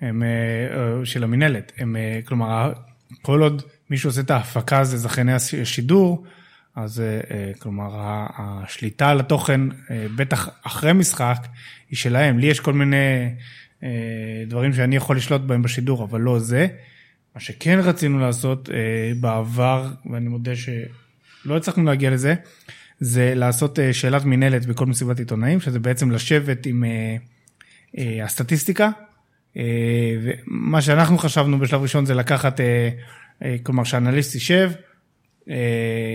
Speaker 3: הם אה, של המינהלת. אה, כלומר, כל עוד מישהו עושה את ההפקה זה זכייני השידור, אז אה, אה, כלומר, השליטה על התוכן, אה, בטח אחרי משחק, היא שלהם. לי יש כל מיני דברים שאני יכול לשלוט בהם בשידור, אבל לא זה. מה שכן רצינו לעשות בעבר, ואני מודה שלא הצלחנו להגיע לזה, זה לעשות שאלת מינהלת בכל מסיבת עיתונאים, שזה בעצם לשבת עם הסטטיסטיקה. ומה שאנחנו חשבנו בשלב ראשון זה לקחת, כלומר שאנליסט יישב,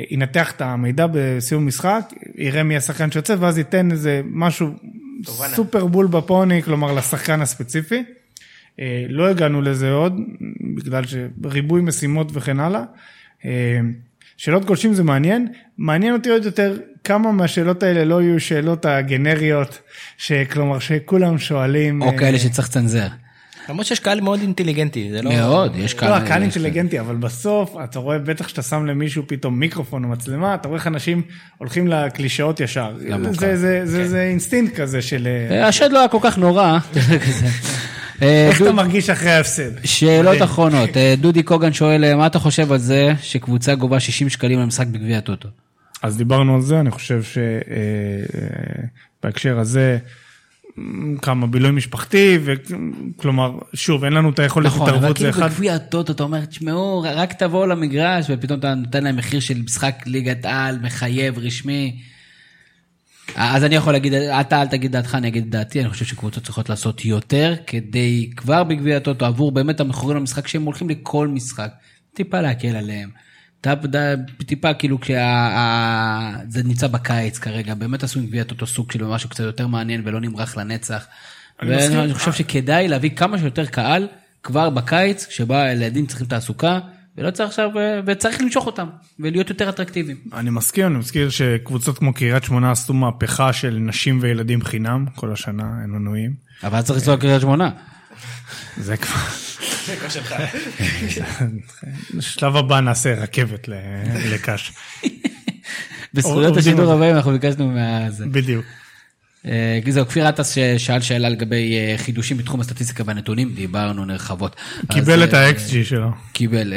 Speaker 3: ינתח את המידע בסיום משחק, יראה מי השחקן שיוצא, ואז ייתן איזה משהו תובנה. סופר בול בפוני, כלומר לשחקן הספציפי. לא הגענו לזה עוד, בגלל שריבוי משימות וכן הלאה. שאלות גולשים זה מעניין, מעניין אותי עוד יותר כמה מהשאלות האלה לא יהיו שאלות הגנריות, שכלומר שכולם שואלים.
Speaker 1: או כאלה אה, שצריך לצנזר.
Speaker 4: למרות שיש קהל מאוד אינטליגנטי, זה לא...
Speaker 1: מאוד, יש קהל...
Speaker 3: לא, הקהל אינטליגנטי, אבל בסוף אתה רואה בטח שאתה שם למישהו פתאום מיקרופון או מצלמה, אתה רואה איך אנשים הולכים לקלישאות ישר. זה כן. אינסטינקט כזה של...
Speaker 1: אה, השד לא היה כל כך נורא.
Speaker 3: אה, איך אתה מרגיש אחרי ההפסד?
Speaker 1: שאלות אחרונות. אה, דודי קוגן שואל, אה, מה אתה חושב על זה שקבוצה גובה 60 שקלים למשחק בגביע הטוטו?
Speaker 3: אז דיברנו על זה, אני חושב שבהקשר הזה, כמה בילוי משפחתי, וכלומר, שוב, אין לנו את היכולת
Speaker 1: נכון, התערבות זה אחד. נכון, אבל כאילו בגביע הטוטו אתה אומר, תשמעו, רק תבואו למגרש, ופתאום אתה נותן להם מחיר של משחק ליגת על, מחייב, רשמי. אז אני יכול להגיד, אתה אל תגיד דעתך, אני אגיד דעתי, אני חושב שקבוצות צריכות לעשות יותר, כדי כבר בגביע הטוטו, עבור באמת המכורים למשחק, שהם הולכים לכל משחק, טיפה להקל עליהם. טיפה כאילו כשזה נמצא בקיץ כרגע, באמת עשו עם גביע הטוטו סוג של משהו קצת יותר מעניין ולא נמרח לנצח. ואני חושב שכדאי להביא כמה שיותר קהל כבר בקיץ, שבה הילדים צריכים תעסוקה, ולא צריך עכשיו, וצריך למשוך אותם, ולהיות יותר אטרקטיביים.
Speaker 3: אני מסכים, אני מזכיר שקבוצות כמו קריית שמונה עשו מהפכה של נשים וילדים חינם כל השנה, הם מנויים.
Speaker 1: אבל אז צריך לנסוע לקריית שמונה.
Speaker 3: זה כבר... בשלב הבא נעשה רכבת ל- לקש.
Speaker 1: בזכויות השידור. הבאים אנחנו ביקשנו מה...
Speaker 3: בדיוק.
Speaker 1: אה, זהו, כפיר עטס ששאל שאלה לגבי אה, חידושים בתחום הסטטיסטיקה והנתונים, דיברנו נרחבות.
Speaker 3: קיבל את
Speaker 1: אה,
Speaker 3: ה-XG שלו.
Speaker 1: קיבל.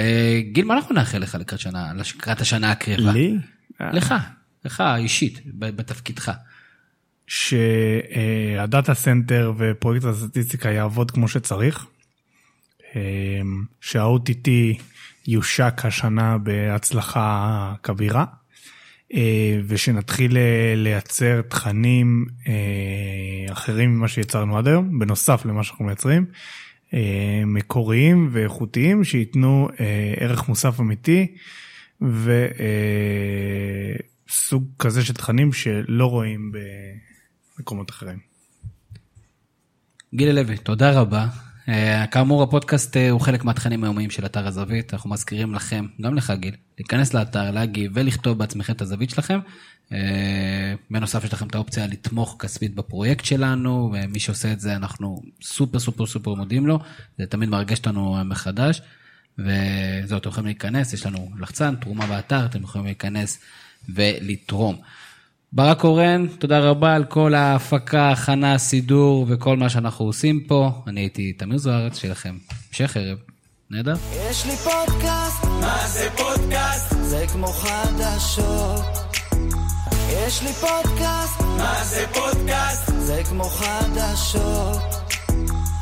Speaker 1: גיל, מה אנחנו נאחל לך לקראת שנה, לקראת השנה הקרבה?
Speaker 3: לי?
Speaker 1: לך, לך אישית, בתפקידך.
Speaker 3: שה data center ופרויקט הסטטיסטיקה יעבוד כמו שצריך, אה, שה-OTT יושק השנה בהצלחה כבירה, אה, ושנתחיל אה, לייצר תכנים אה, אחרים ממה שיצרנו עד היום, בנוסף למה שאנחנו מייצרים, מקוריים ואיכותיים, שייתנו ערך מוסף אמיתי. וסוג כזה של תכנים שלא רואים במקומות אחרים.
Speaker 1: גילי לוי, תודה רבה. Uh, כאמור, הפודקאסט uh, הוא חלק מהתכנים היומיים של אתר הזווית. אנחנו מזכירים לכם, גם לך גיל, להיכנס לאתר, להגיב ולכתוב בעצמכם את הזווית שלכם. Uh, בנוסף, יש לכם את האופציה לתמוך כספית בפרויקט שלנו, ומי שעושה את זה, אנחנו סופר סופר סופר מודים לו. זה תמיד מרגש אותנו מחדש. וזהו, אתם יכולים להיכנס, יש לנו לחצן, תרומה באתר, אתם יכולים להיכנס ולתרום. ברק קורן, תודה רבה על כל ההפקה, הכנה, סידור וכל מה שאנחנו עושים פה. אני הייתי תמיר זוארץ, שיהיה לכם המשך ערב. נהדר.
Speaker 2: יש לי פודקאסט, מה זה פודקאסט? זה כמו חדשות. יש לי פודקאסט, מה זה פודקאסט? זה כמו חדשות.